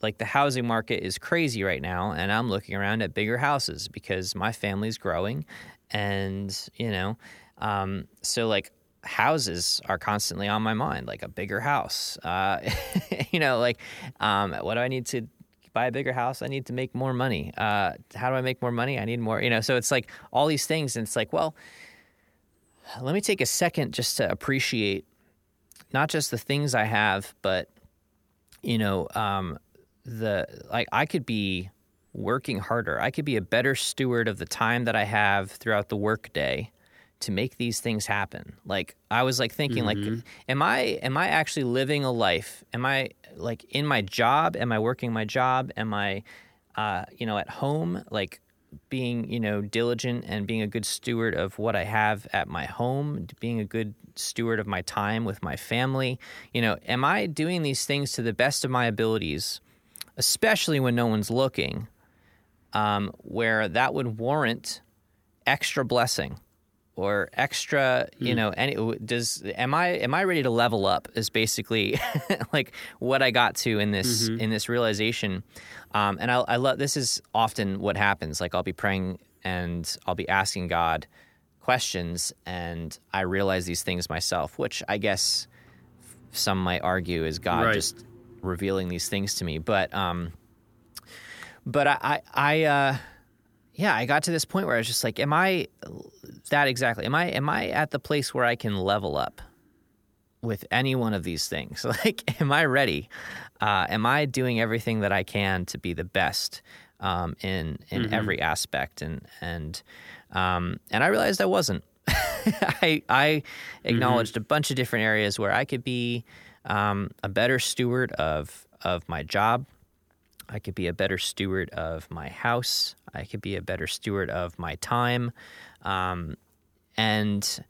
like the housing market is crazy right now, and I'm looking around at bigger houses because my family's growing, and you know, um, so like houses are constantly on my mind, like a bigger house. Uh, you know, like um, what do I need to buy a bigger house? I need to make more money. Uh, how do I make more money? I need more. You know, so it's like all these things, and it's like, well, let me take a second just to appreciate not just the things I have, but you know, um, the like I could be working harder. I could be a better steward of the time that I have throughout the workday to make these things happen. Like I was like thinking like am I am I actually living a life? Am I like in my job? Am I working my job? Am I uh, you know, at home like being, you know, diligent and being a good steward of what I have at my home, being a good steward of my time with my family. You know, am I doing these things to the best of my abilities, especially when no one's looking, um, where that would warrant extra blessing or extra you know any does am i am i ready to level up is basically like what i got to in this in this realization. Um, and I, I love this is often what happens. Like i'll be praying and i'll be asking god questions and i realize these things myself which i guess some might argue is god Right. just revealing these things to me. But um but i i, I uh yeah, I got to this point where I was just like, am I that exactly? Am I am I at the place where I can level up with any one of these things? Like, am I ready? Uh, am I doing everything that I can to be the best um, in in every aspect? And and um, and I realized I wasn't. I I acknowledged a bunch of different areas where I could be um, a better steward of of my job. I could be a better steward of my house. I could be a better steward of my time, um, and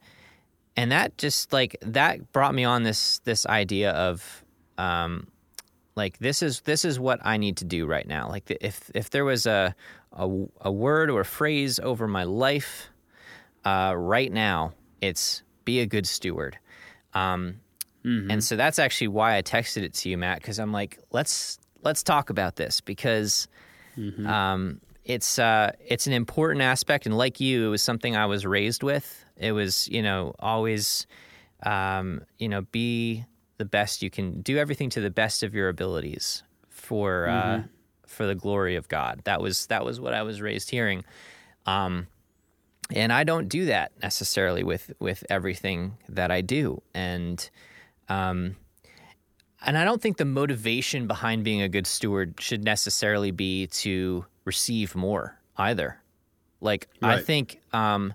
and that just like that brought me on this this idea of um, like this is this is what I need to do right now. Like if if there was a a, a word or a phrase over my life uh, right now, it's be a good steward. Um, And so that's actually why I texted it to you, Matt, because I'm like, let's let's talk about this because um, it's uh, it's an important aspect, and like you, it was something I was raised with. It was you know always um, you know be the best you can, do everything to the best of your abilities for uh, for the glory of God. That was that was what I was raised hearing. Um, and I don't do that necessarily with with everything that I do, and um, and I don't think the motivation behind being a good steward should necessarily be to receive more either. Like I think, um,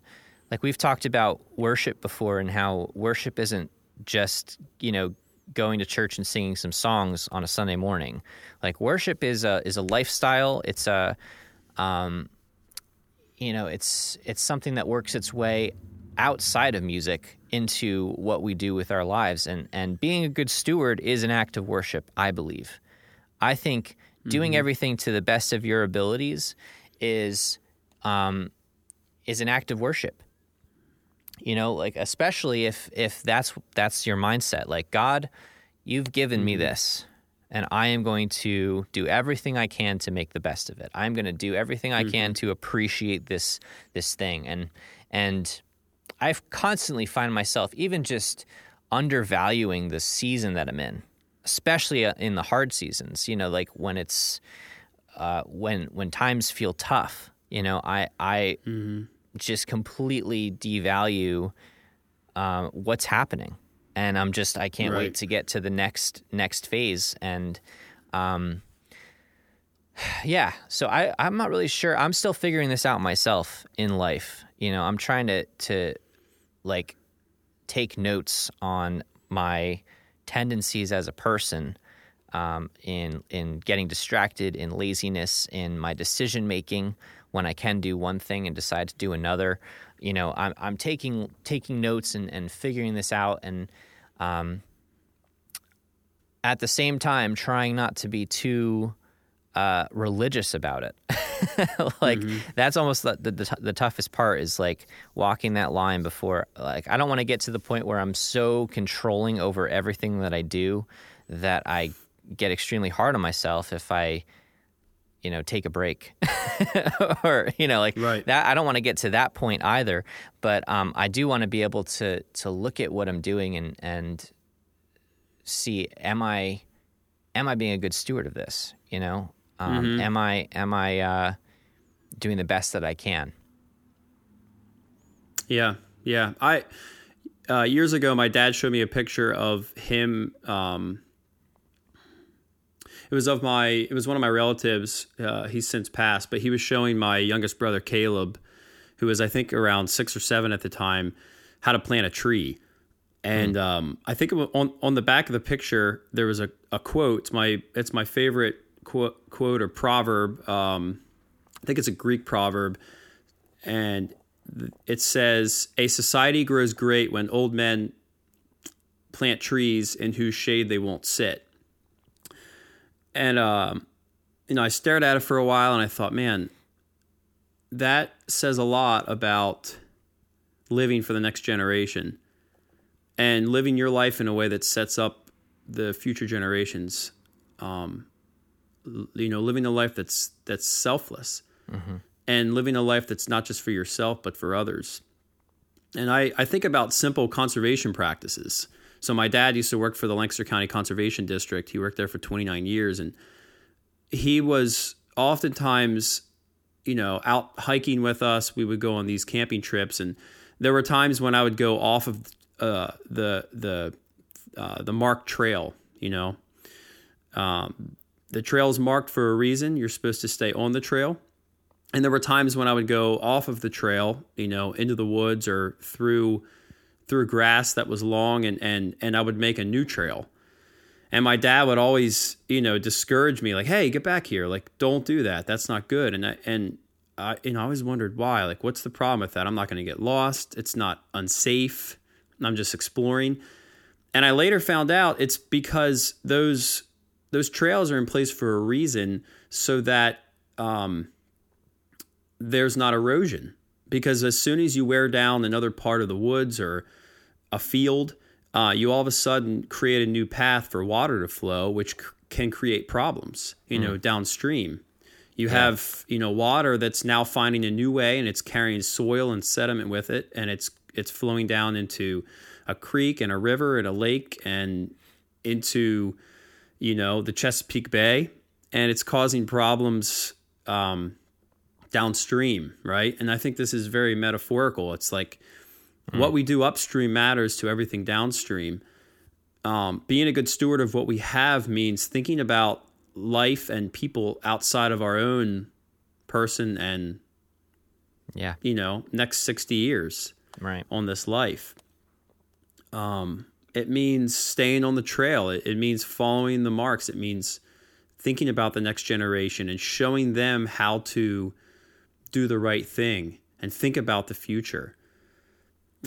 like we've talked about worship before, and how worship isn't just you know going to church and singing some songs on a Sunday morning. Like worship is a is a lifestyle. It's a um, you know it's it's something that works its way outside of music into what we do with our lives and and being a good steward is an act of worship i believe i think doing mm-hmm. everything to the best of your abilities is um is an act of worship. You know like especially if if that's that's your mindset like god you've given me mm-hmm. this and i am going to do everything i can to make the best of it. I'm going to do everything i can mm-hmm. to appreciate this this thing. And and i constantly find myself even just undervaluing the season that i'm in especially uh, in the hard seasons you know like when it's uh, when when times feel tough you know i i just completely devalue um, what's happening. And i'm just i can't Right. wait to get to the next next phase. And um yeah so i i'm not really sure. I'm still figuring this out myself in life. You know i'm trying to to like take notes on my tendencies as a person um, in in getting distracted, in laziness, in my decision making when I can do one thing and decide to do another. You know, I'm I'm taking taking notes and, and figuring this out, and um, at the same time trying not to be too uh, religious about it. like that's almost the, the the the toughest part is like walking that line before like I don't want to get to the point where I'm so controlling over everything that I do that I get extremely hard on myself if I you know take a break or you know like Right. that I don't want to get to that point either but um, I do want to be able to to look at what I'm doing and and see am I am I being a good steward of this you know um, am I am I uh, doing the best that I can Yeah, yeah. I uh, years ago, my dad showed me a picture of him. Um, it was of my. It was one of my relatives. Uh, he's since passed, but he was showing my youngest brother Caleb, who was I think around six or seven at the time, how to plant a tree. And um, I think it was on on the back of the picture there was a, a quote. It's my it's my favorite quote quote or proverb. Um, I think it's a Greek proverb, and it says a society grows great when old men plant trees in whose shade they won't sit and um, you know i stared at it for a while and i thought man that says a lot about living for the next generation and living your life in a way that sets up the future generations. Um, you know, living a life that's that's selfless, and living a life that's not just for yourself but for others. And I, I think about simple conservation practices. So my dad used to work for the Lancaster County Conservation District. He worked there for 29 years, and he was oftentimes, you know, out hiking with us. We would go on these camping trips, and there were times when I would go off of uh, the the uh, the marked trail. You know, um, the trail's marked for a reason. You're supposed to stay on the trail. And there were times when I would go off of the trail, you know, into the woods or through through grass that was long, and and and I would make a new trail. And my dad would always, you know, discourage me, like, "Hey, get back here! Like, don't do that. That's not good." And I and I, you know, I always wondered why. Like, what's the problem with that? I'm not going to get lost. It's not unsafe. I'm just exploring. And I later found out it's because those those trails are in place for a reason, so that um, there's not erosion. Because as soon as you wear down another part of the woods or a field, uh, you all of a sudden create a new path for water to flow, which c- can create problems, you know, downstream. You have, you know, water that's now finding a new way and it's carrying soil and sediment with it and it's it's flowing down into a creek and a river and a lake and into, you know, the Chesapeake Bay and it's causing problems um, downstream, right? And I think this is very metaphorical. It's like what we do upstream matters to everything downstream. Um, being a good steward of what we have means thinking about life and people outside of our own person and Yeah. you know next 60 years Right. on this life um, it means staying on the trail. It, it means following the marks. It means thinking about the next generation and showing them how to do the right thing and think about the future.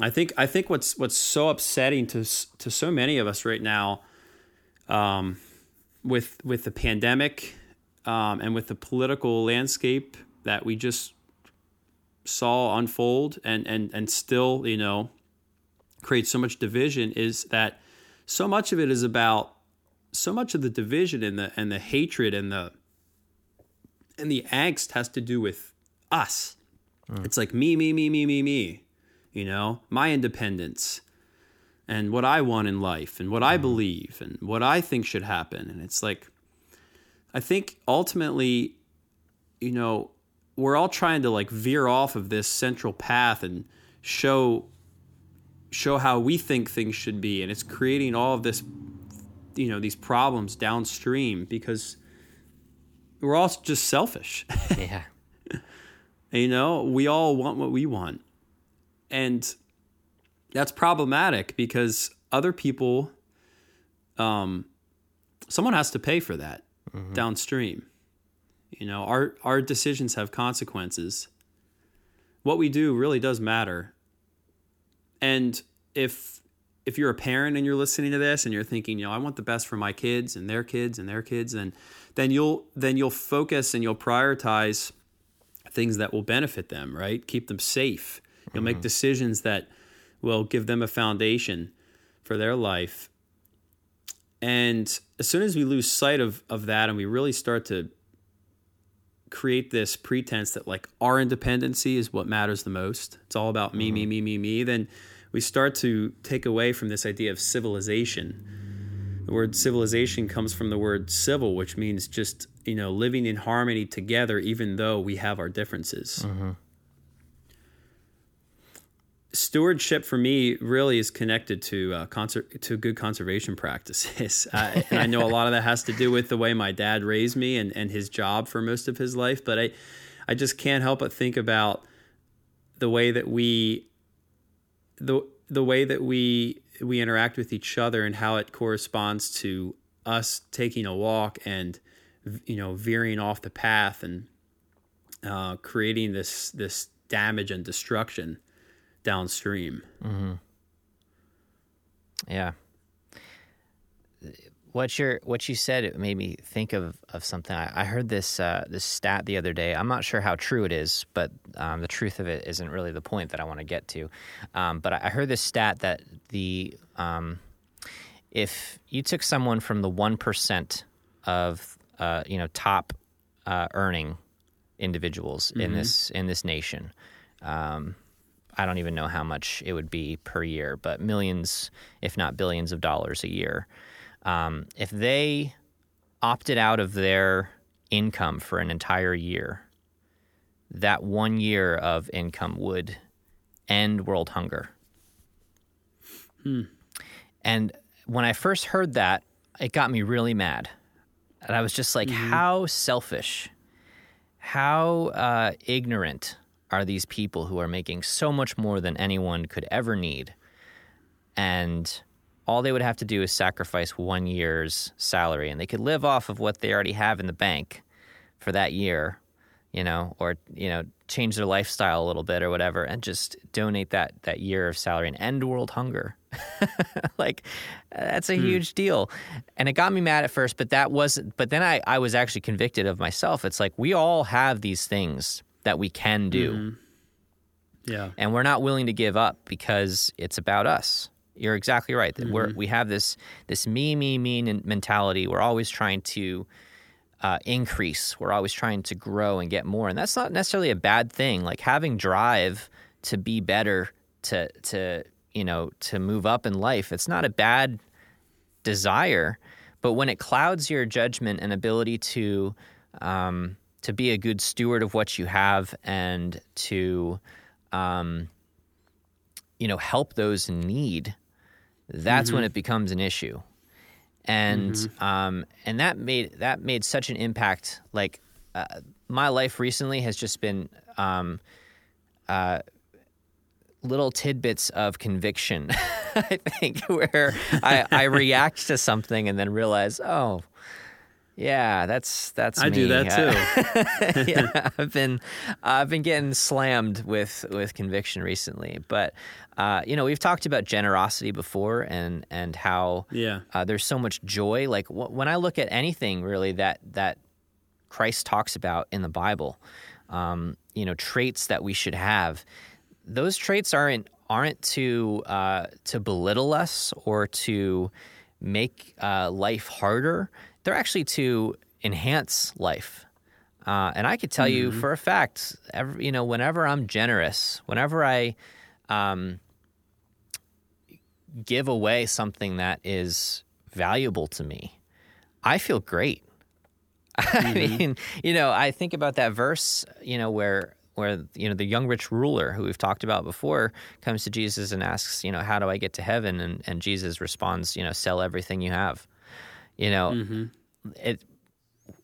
I think I think what's what's so upsetting to to so many of us right now, um, with with the pandemic, um, and with the political landscape that we just saw unfold and and and still you know create so much division is that so much of it is about so much of the division and the and the hatred and the and the angst has to do with us. Mm. It's like me, me, me, me, me, me you know, my independence and what I want in life and what I mm. believe and what I think should happen. And it's like, I think ultimately, you know, we're all trying to like veer off of this central path and show show how we think things should be and it's creating all of this you know these problems downstream because we're all just selfish Yeah. you know, we all want what we want. And that's problematic because other people, um, someone has to pay for that downstream. You know, our, our decisions have consequences. What we do really does matter. And if if you're a parent and you're listening to this and you're thinking, you know, I want the best for my kids and their kids and their kids, then then you'll then you'll focus and you'll prioritize things that will benefit them, right? Keep them safe. You'll make mm-hmm. decisions that will give them a foundation for their life. And as soon as we lose sight of, of that and we really start to create this pretense that like our independency is what matters the most, it's all about me, me, mm-hmm. me, me, me, then we start to take away from this idea of civilization. The word civilization comes from the word civil, which means just, you know, living in harmony together, even though we have our differences. Stewardship for me really is connected to uh, conser- to good conservation practices, and I know a lot of that has to do with the way my dad raised me and, and his job for most of his life. But I, I just can't help but think about the way that we the the way that we we interact with each other and how it corresponds to us taking a walk and you know veering off the path and uh, creating this this damage and destruction downstream. Yeah. What you what you said it made me think of of something. I, I heard this uh, this stat the other day. I'm not sure how true it is, but um, the truth of it isn't really the point that I want to get to. Um, but I heard this stat that the um, if you took someone from the one percent of uh, you know top uh, earning individuals mm-hmm. in this in this nation. Um, I don't even know how much it would be per year, but millions, if not billions, of dollars a year. Um, if they opted out of their income for an entire year, that one year of income would end world hunger. Hmm. And when I first heard that, it got me really mad. And I was just like, mm-hmm. how selfish, how uh, ignorant are these people who are making so much more than anyone could ever need? And all they would have to do is sacrifice one year's salary and they could live off of what they already have in the bank for that year you know or you know change their lifestyle a little bit or whatever and just donate that that year of salary and end world hunger. Like that's a hmm. huge deal. And it got me mad at first but that wasn't but then i i was actually convicted of myself. It's like we all have these things that we can do. Mm-hmm. yeah. And we're not willing to give up because it's about us you're exactly right. Mm-hmm. We're, we have this this me me me mentality. We're always trying to uh, increase. We're always trying to grow and get more, and that's not necessarily a bad thing. Like having drive to be better, to to you know to move up in life. It's not a bad desire, but when it clouds your judgment and ability to um, to be a good steward of what you have and to um, you know help those in need that's mm-hmm. when it becomes an issue and mm-hmm. um, and that made that made such an impact like uh, my life recently has just been um, uh, little tidbits of conviction i think where I, I react to something and then realize oh yeah, that's that's. I me. do that too. yeah, I've been I've been getting slammed with with conviction recently, but uh, you know we've talked about generosity before and and how yeah uh, there's so much joy. Like w- when I look at anything really that that Christ talks about in the Bible, um, you know traits that we should have. Those traits aren't aren't to uh, to belittle us or to make uh, life harder they're actually to enhance life. Uh, and I could tell mm-hmm. you for a fact, every, you know, whenever I'm generous, whenever I um, give away something that is valuable to me, I feel great. Mm-hmm. I mean, you know, I think about that verse, you know, where where you know the young rich ruler who we've talked about before comes to Jesus and asks, you know, how do I get to heaven? And and Jesus responds, you know, sell everything you have. You know, mm-hmm. it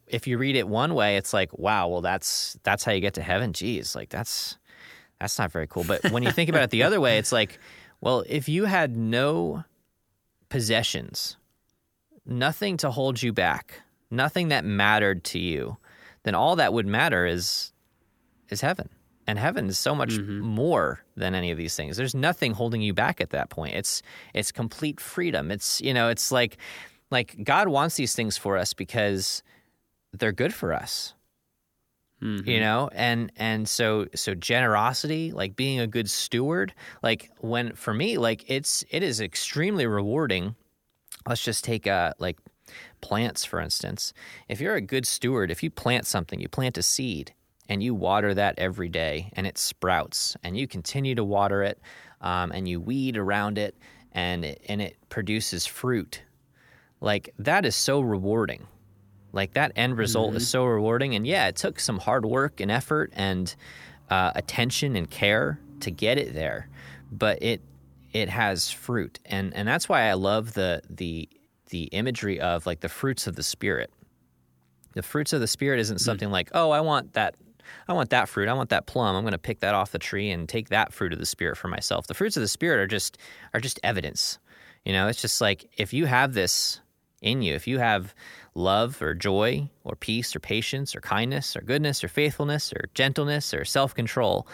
if you read it one way, it's like, wow, well that's that's how you get to heaven. Geez, like that's that's not very cool. But when you think about it the other way, it's like, well, if you had no possessions, nothing to hold you back, nothing that mattered to you, then all that would matter is is heaven. And heaven is so much mm-hmm. more than any of these things. There's nothing holding you back at that point. It's it's complete freedom. It's you know, it's like like God wants these things for us because they're good for us. Mm-hmm. You know, and and so so generosity, like being a good steward, like when for me, like it's it is extremely rewarding. Let's just take uh like plants for instance. If you're a good steward, if you plant something, you plant a seed and you water that every day and it sprouts and you continue to water it um, and you weed around it and it, and it produces fruit like that is so rewarding. Like that end result mm-hmm. is so rewarding. And yeah, it took some hard work and effort and uh, attention and care to get it there, but it it has fruit, and and that's why I love the the the imagery of like the fruits of the spirit. The fruits of the spirit isn't mm-hmm. something mm. like, oh, I want that I want that fruit. I want that plum. I'm going to pick that off the tree and take that fruit of the spirit for myself. The fruits of the spirit are just are just evidence. You know, it's just like if you have this in you. If you have love or joy or peace or patience or kindness or goodness or faithfulness or gentleness or self control,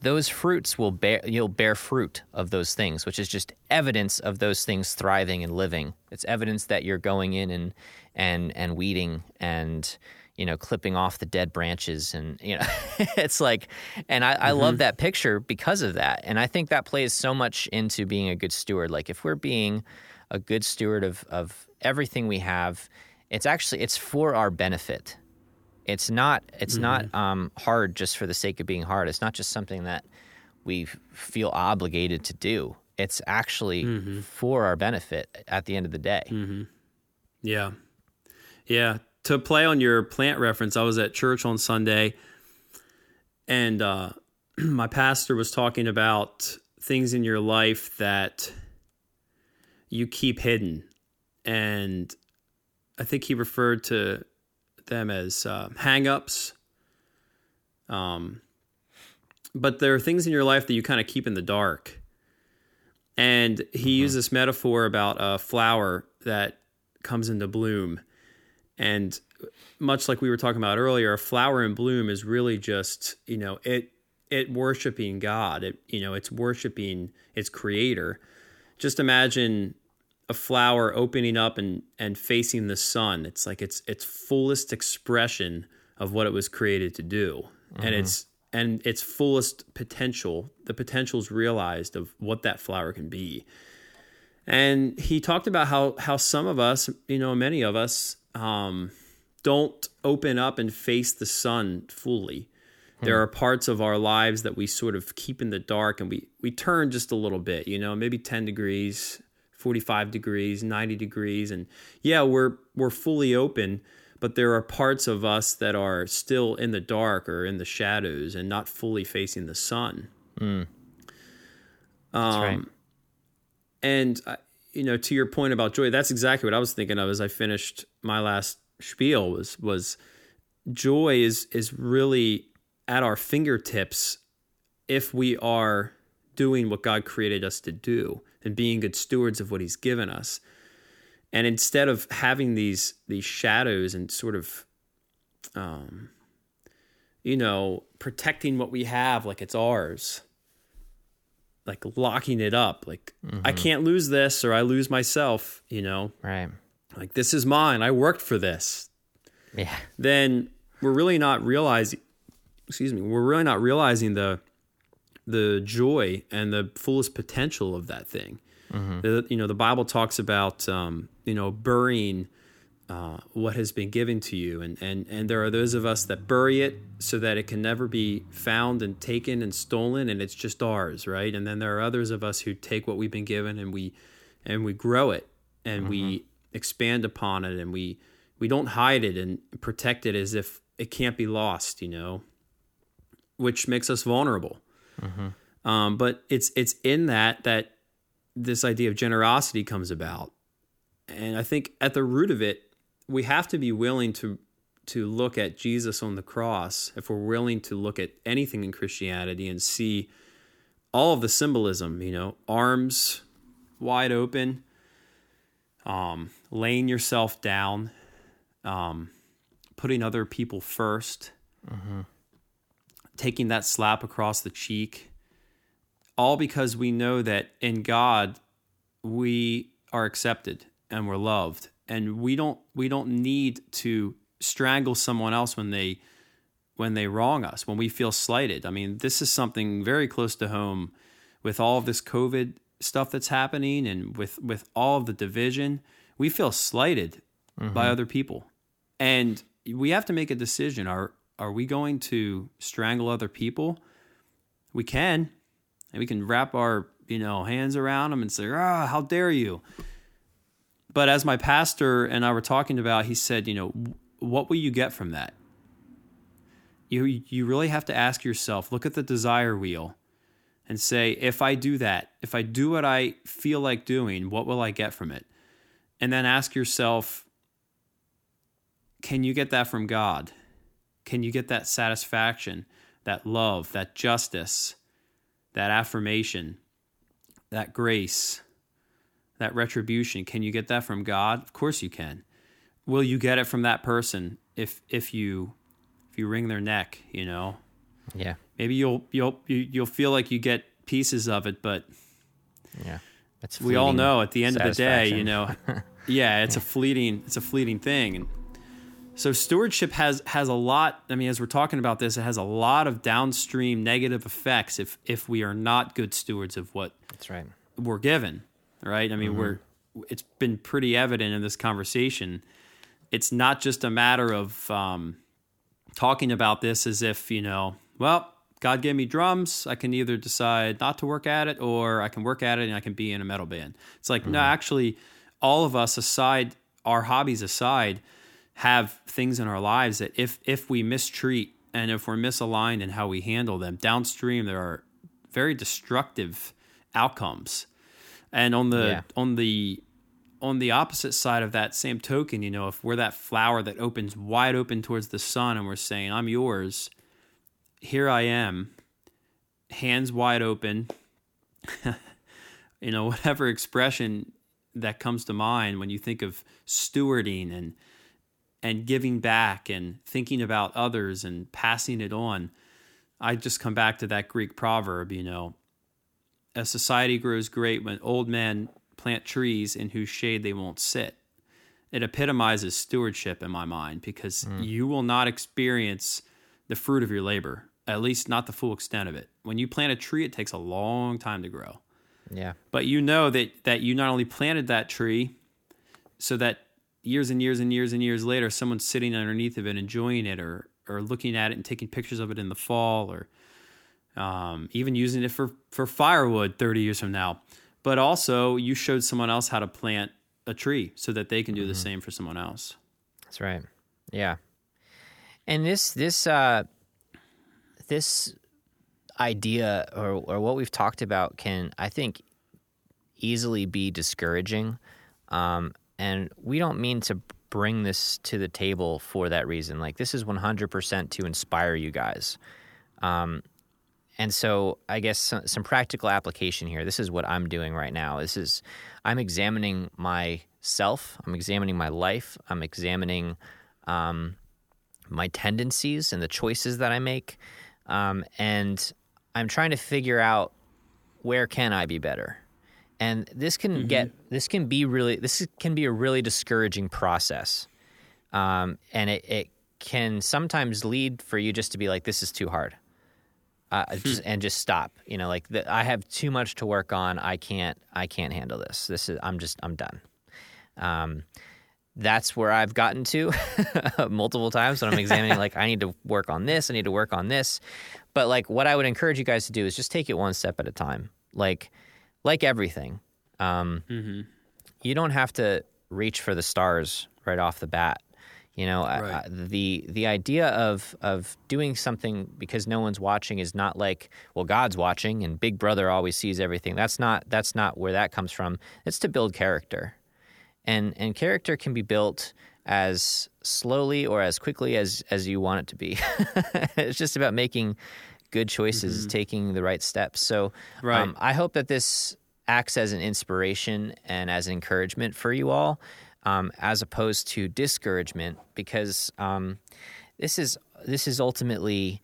those fruits will bear you'll bear fruit of those things which is just evidence of those things thriving and living. It's evidence that you're going in and and and weeding and you know clipping off the dead branches and you know it's like and i, I love mm-hmm. that picture because of that. And i think that plays so much into being a good steward. Like if we're being a good steward of of everything we have it's actually it's for our benefit it's not it's not um, hard just for the sake of being hard. It's not just something that we feel obligated to do. It's actually for our benefit at the end of the day. Yeah. Yeah. To play on your plant reference, I was at church on Sunday and uh, my pastor was talking about things in your life that you keep hidden. And I think he referred to them as uh, hang ups. Um, but there are things in your life that you kind of keep in the dark. And he used this metaphor about a flower that comes into bloom. And much like we were talking about earlier, a flower in bloom is really just, you know, it it worshiping God. It you know, it's worshiping its creator. Just imagine a flower opening up and and facing the sun. It's like its its fullest expression of what it was created to do. And it's and its fullest potential, the potential is realized of what that flower can be. And he talked about how how some of us, you know, many of us, um, don't open up and face the sun fully. There are parts of our lives that we sort of keep in the dark, and we we turn just a little bit, you know, maybe ten degrees, forty five degrees, ninety degrees, and yeah, we're we're fully open, but there are parts of us that are still in the dark or in the shadows and not fully facing the sun. That's right. Um, And uh, you know, to your point about joy, that's exactly what I was thinking of as I finished my last spiel. Was was joy is is really at our fingertips if we are doing what God created us to do and being good stewards of what He's given us. And instead of having these these shadows and sort of, um, you know, protecting what we have like it's ours, like locking it up, like I can't lose this or I lose myself, you know, Right. like this is mine. I worked for this. Yeah. Then we're really not realizing. Excuse me. We're really not realizing the the joy and the fullest potential of that thing. The, you know, the Bible talks about um, you know burying uh, what has been given to you, and and and there are those of us that bury it so that it can never be found and taken and stolen, and it's just ours, right? And then there are others of us who take what we've been given and we and we grow it and we expand upon it and we we don't hide it and protect it as if it can't be lost, you know, which makes us vulnerable. Um, but it's it's in that that this idea of generosity comes about, and I think at the root of it, we have to be willing to to look at Jesus on the cross. If we're willing to look at anything in Christianity and see all of the symbolism, you know, arms wide open, um, laying yourself down, um, putting other people 1st taking that slap across the cheek, all because we know that in God we are accepted and we're loved, and we don't we don't need to strangle someone else when they when they wrong us, when we feel slighted. I mean, this is something very close to home with all of this COVID stuff that's happening and with with all of the division. We feel slighted by mm-hmm. other people. And we have to make a decision. Are are we going to strangle other people? We can. And we can wrap our, you know, hands around them and say, "Ah, how dare you?" But as my pastor and I were talking about, he said, you know, what will you get from that? You you really have to ask yourself, look at the desire wheel and say, if I do that, if I do what I feel like doing, what will I get from it? And then ask yourself, can you get that from God? Can you get that satisfaction, that love, that justice, that affirmation, that grace, that retribution? Can you get that from God? Of course you can. Will you get it from that person if if you if you wring their neck, you know? Yeah. maybe you'll you'll you, you'll feel like you get pieces of it, but Yeah. That's we all know at the end of the day, you know, yeah, it's a fleeting it's a fleeting thing. And so stewardship has has a lot. I mean, as we're talking about this, it has a lot of downstream negative effects if if we are not good stewards of what That's right. we're given, right? I mean, we're it's been pretty evident in this conversation. It's not just a matter of um, talking about this as if you know, well, God gave me drums. I can either decide not to work at it, or I can work at it and I can be in a metal band. It's like no, actually, all of us aside, our hobbies aside, have things in our lives that if if we mistreat and if we're misaligned in how we handle them downstream, there are very destructive outcomes. And on the Yeah. on the on the opposite side of that same token, you know, if we're that flower that opens wide open towards the sun and we're saying, I'm yours, here I am, hands wide open, you know, whatever expression that comes to mind when you think of stewarding and and giving back and thinking about others and passing it on. I just come back to that Greek proverb, you know, a society grows great when old men plant trees in whose shade they won't sit. It epitomizes stewardship in my mind because mm. you will not experience the fruit of your labor, at least not the full extent of it. When you plant a tree, it takes a long time to grow. Yeah. But you know that that you not only planted that tree so that years and years and years and years later someone's sitting underneath of it enjoying it or or looking at it and taking pictures of it in the fall or um, even using it for for firewood 30 years from now but also you showed someone else how to plant a tree so that they can do the same for someone else That's right. Yeah. And this this uh this idea or or what we've talked about can I think easily be discouraging. Um and we don't mean to bring this to the table for that reason. Like this is 100% to inspire you guys. Um and so I guess some, some practical application here. This is what I'm doing right now. This is I'm examining myself. I'm examining my life. I'm examining um, my tendencies and the choices that I make, um, and I'm trying to figure out where can I be better. And this can get this can be really this can be a really discouraging process, um, and it, it can sometimes lead for you just to be like this is too hard uh, just, and just stop. You know, like the, I have too much to work on. I can't. I can't handle this. This is. I'm just. I'm done. Um, that's where I've gotten to multiple times when I'm examining. like, I need to work on this. I need to work on this. But like, what I would encourage you guys to do is just take it one step at a time. Like, like everything, um, you don't have to reach for the stars right off the bat. You know, Right. I- the the idea of of doing something because no one's watching is not like, well, God's watching and Big Brother always sees everything. That's not that's not where that comes from. It's to build character, and and character can be built as slowly or as quickly as as you want it to be. it's just about making good choices, taking the right steps. So, Right. um, I hope that this acts as an inspiration and as an encouragement for you all, um, as opposed to discouragement, because um, this is this is ultimately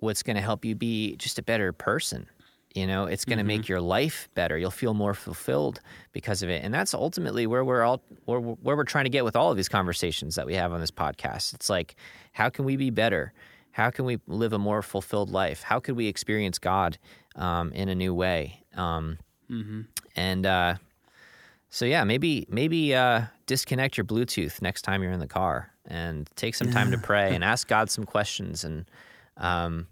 what's going to help you be just a better person. You know, it's going to make your life better. You'll feel more fulfilled because of it, and that's ultimately where we're all where, where we're trying to get with all of these conversations that we have on this podcast. It's like, how can we be better? How can we live a more fulfilled life? How could we experience God um, in a new way? Um, And uh, so, yeah, maybe maybe uh, disconnect your Bluetooth next time you're in the car and take some time to pray and ask God some questions. And um,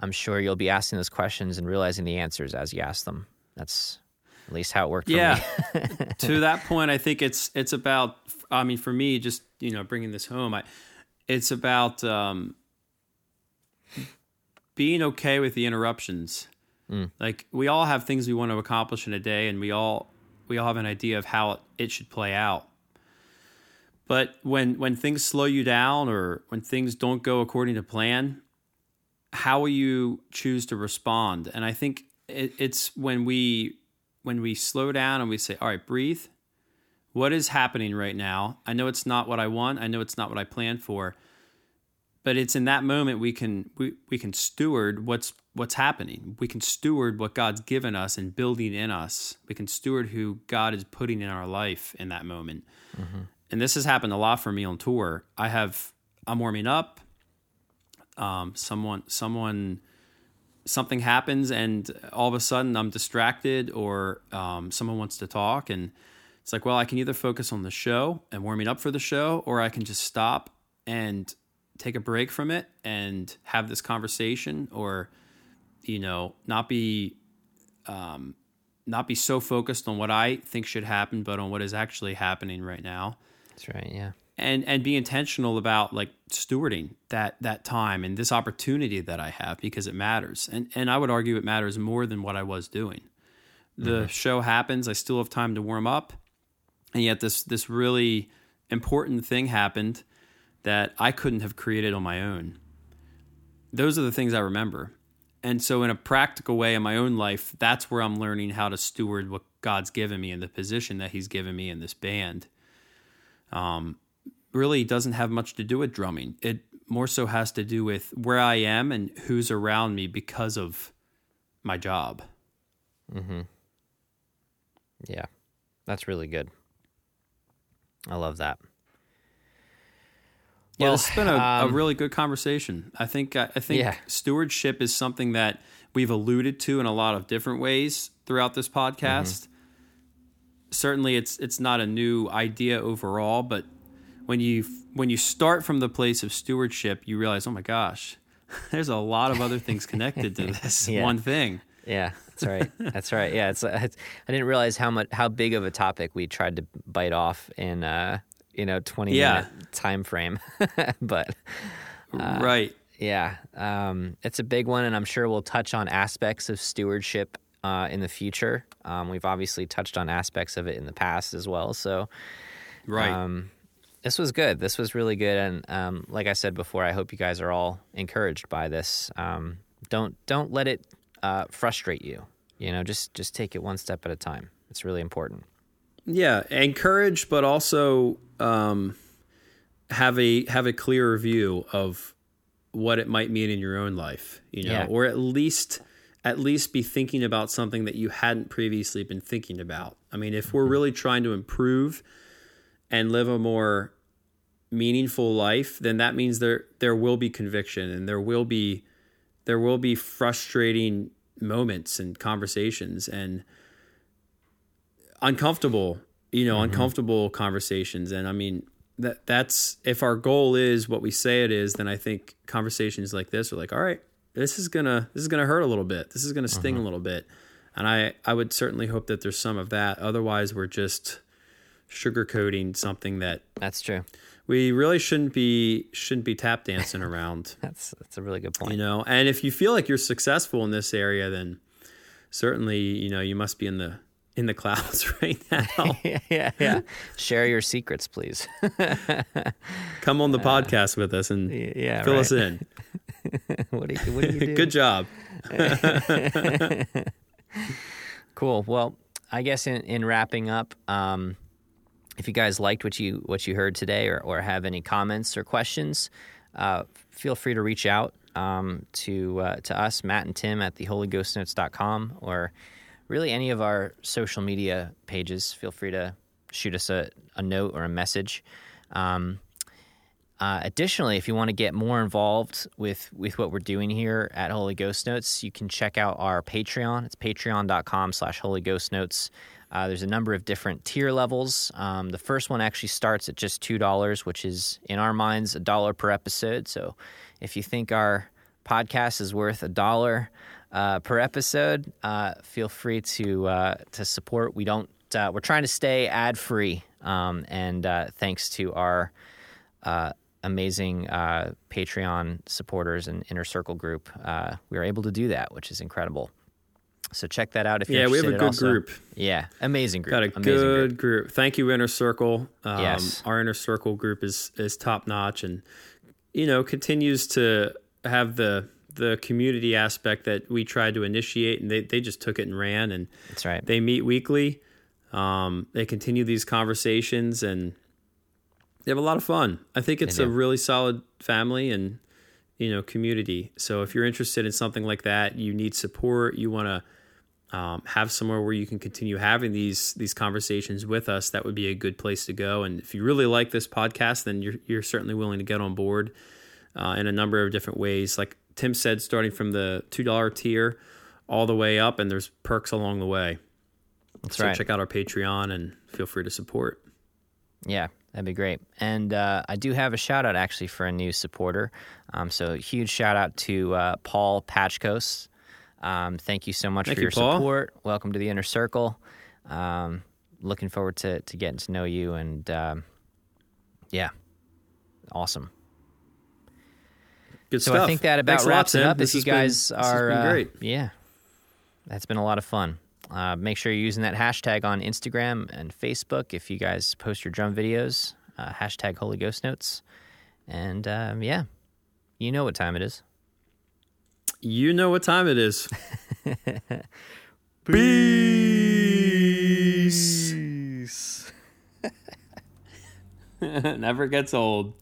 I'm sure you'll be asking those questions and realizing the answers as you ask them. That's at least how it worked for yeah me. to that point i think it's it's about i mean for me just you know bringing this home i it's about um being okay with the interruptions. Mm. Like we all have things we want to accomplish in a day and we all we all have an idea of how it, it should play out. But when when things slow you down or when things don't go according to plan how will you choose to respond? And i think it, it's when we when we slow down and we say all right breathe. What is happening right now? I know it's not what i want. I know it's not what i planned for but it's in that moment we can we, we can steward what's what's happening. We can steward what God's given us and building in us. We can steward who God is putting in our life in that moment. Mm-hmm. And this has happened a lot for me on tour. I have I'm warming up. Um, someone someone something happens and all of a sudden I'm distracted or um, someone wants to talk and it's like well I can either focus on the show and warming up for the show or I can just stop and take a break from it and have this conversation or you know not be um, not be so focused on what I think should happen but on what is actually happening right now. That's right, yeah and and be intentional about like stewarding that that time and this opportunity that I have because it matters. And and I would argue it matters more than what I was doing. The mm-hmm. show happens, I still have time to warm up, and yet this this really important thing happened that I couldn't have created on my own. Those are the things I remember. And so in a practical way in my own life, that's where I'm learning how to steward what God's given me and the position that he's given me in this band. Um, really doesn't have much to do with drumming. It more so has to do with where I am and who's around me because of my job. Mhm. Yeah. That's really good. I love that. Yeah, well, has been a, um, a, really good conversation. I think I think yeah. stewardship is something that we've alluded to in a lot of different ways throughout this podcast. Mm-hmm. Certainly, it's it's not a new idea overall, but when you when you start from the place of stewardship, you realize, oh my gosh, there's a lot of other things connected to this yeah. one thing. Yeah, that's right. That's right. Yeah, it's, it's, I didn't realize how much how big of a topic we tried to bite off in uh you know twenty yeah. minute time frame, but uh, right. Yeah, um, it's a big one, and I'm sure we'll touch on aspects of stewardship uh, in the future. Um, we've obviously touched on aspects of it in the past as well. So, right. Um, this was good. This was really good, and um, like I said before, I hope you guys are all encouraged by this. Um, don't don't let it uh, frustrate you. You know, just just take it one step at a time. It's really important. Yeah, encourage, but also um, have a have a clearer view of what it might mean in your own life. You know, yeah. or at least at least be thinking about something that you hadn't previously been thinking about. I mean, if we're mm-hmm. really trying to improve and live a more meaningful life, then that means there there will be conviction and there will be there will be frustrating moments and conversations and uncomfortable, you know, mm-hmm. uncomfortable conversations. And I mean that that's if our goal is what we say it is, then I think conversations like this are like, all right, this is gonna this is gonna hurt a little bit. This is gonna sting mm-hmm. a little bit. And I, I would certainly hope that there's some of that. Otherwise we're just sugarcoating something that that's true we really shouldn't be shouldn't be tap dancing around. that's that's a really good point. You know, and if you feel like you're successful in this area, then certainly you know you must be in the in the clouds right now. yeah, yeah. Share your secrets, please. Come on the uh, podcast with us and yeah, fill right. us in. what do you, what do you do? Good job. cool. Well, I guess in, in wrapping up, um, if you guys liked what you what you heard today or, or have any comments or questions, uh, feel free to reach out um, to uh, to us, Matt and Tim at theholyghostnotes.com or really any of our social media pages. Feel free to shoot us a, a note or a message. Um, uh, additionally, if you want to get more involved with, with what we're doing here at Holy Ghost Notes, you can check out our Patreon. It's patreon.com slash Holy Ghost Notes. Uh, there's a number of different tier levels. Um, the first one actually starts at just $2, which is, in our minds, a dollar per episode. So if you think our podcast is worth a dollar uh, per episode, uh, feel free to, uh, to support. We don't, uh, we're trying to stay ad free. Um, and uh, thanks to our amazing Patreon supporters and inner circle group, we were able to do that, which is incredible. So check that out if you're yeah, we have a good also. group. Yeah, amazing group. Got a amazing good group. group. Thank you, Inner Circle. Um, yes, our Inner Circle group is is top notch, and you know continues to have the the community aspect that we tried to initiate, and they they just took it and ran. And that's right. They meet weekly. Um, they continue these conversations, and they have a lot of fun. I think it's a really solid family, and you know community. So if you're interested in something like that, you need support, you want to um, have somewhere where you can continue having these these conversations with us, that would be a good place to go. And if you really like this podcast, then you're you're certainly willing to get on board uh, in a number of different ways. Like Tim said, starting from the two dollar tier all the way up, and there's perks along the way. That's so right. check out our Patreon and feel free to support. Yeah, that'd be great. And uh, I do have a shout out actually for a new supporter. Um, so huge shout out to uh, Paul Patchkos. Um, thank you so much Thank for you, your Paul. support. Welcome to the inner circle. Um, looking forward to, to getting to know you. And um, yeah, awesome. Good So stuff. I think that about Thanks a lot, wraps it up. This if you been- guys has are been uh, great. yeah, that's been a lot of fun. Uh, make sure you're using that hashtag on Instagram and Facebook if you guys post your drum videos. Uh, hashtag Holy Ghost Notes, and um, yeah, you know what time it is. You know what time it is. Peace. Never gets old.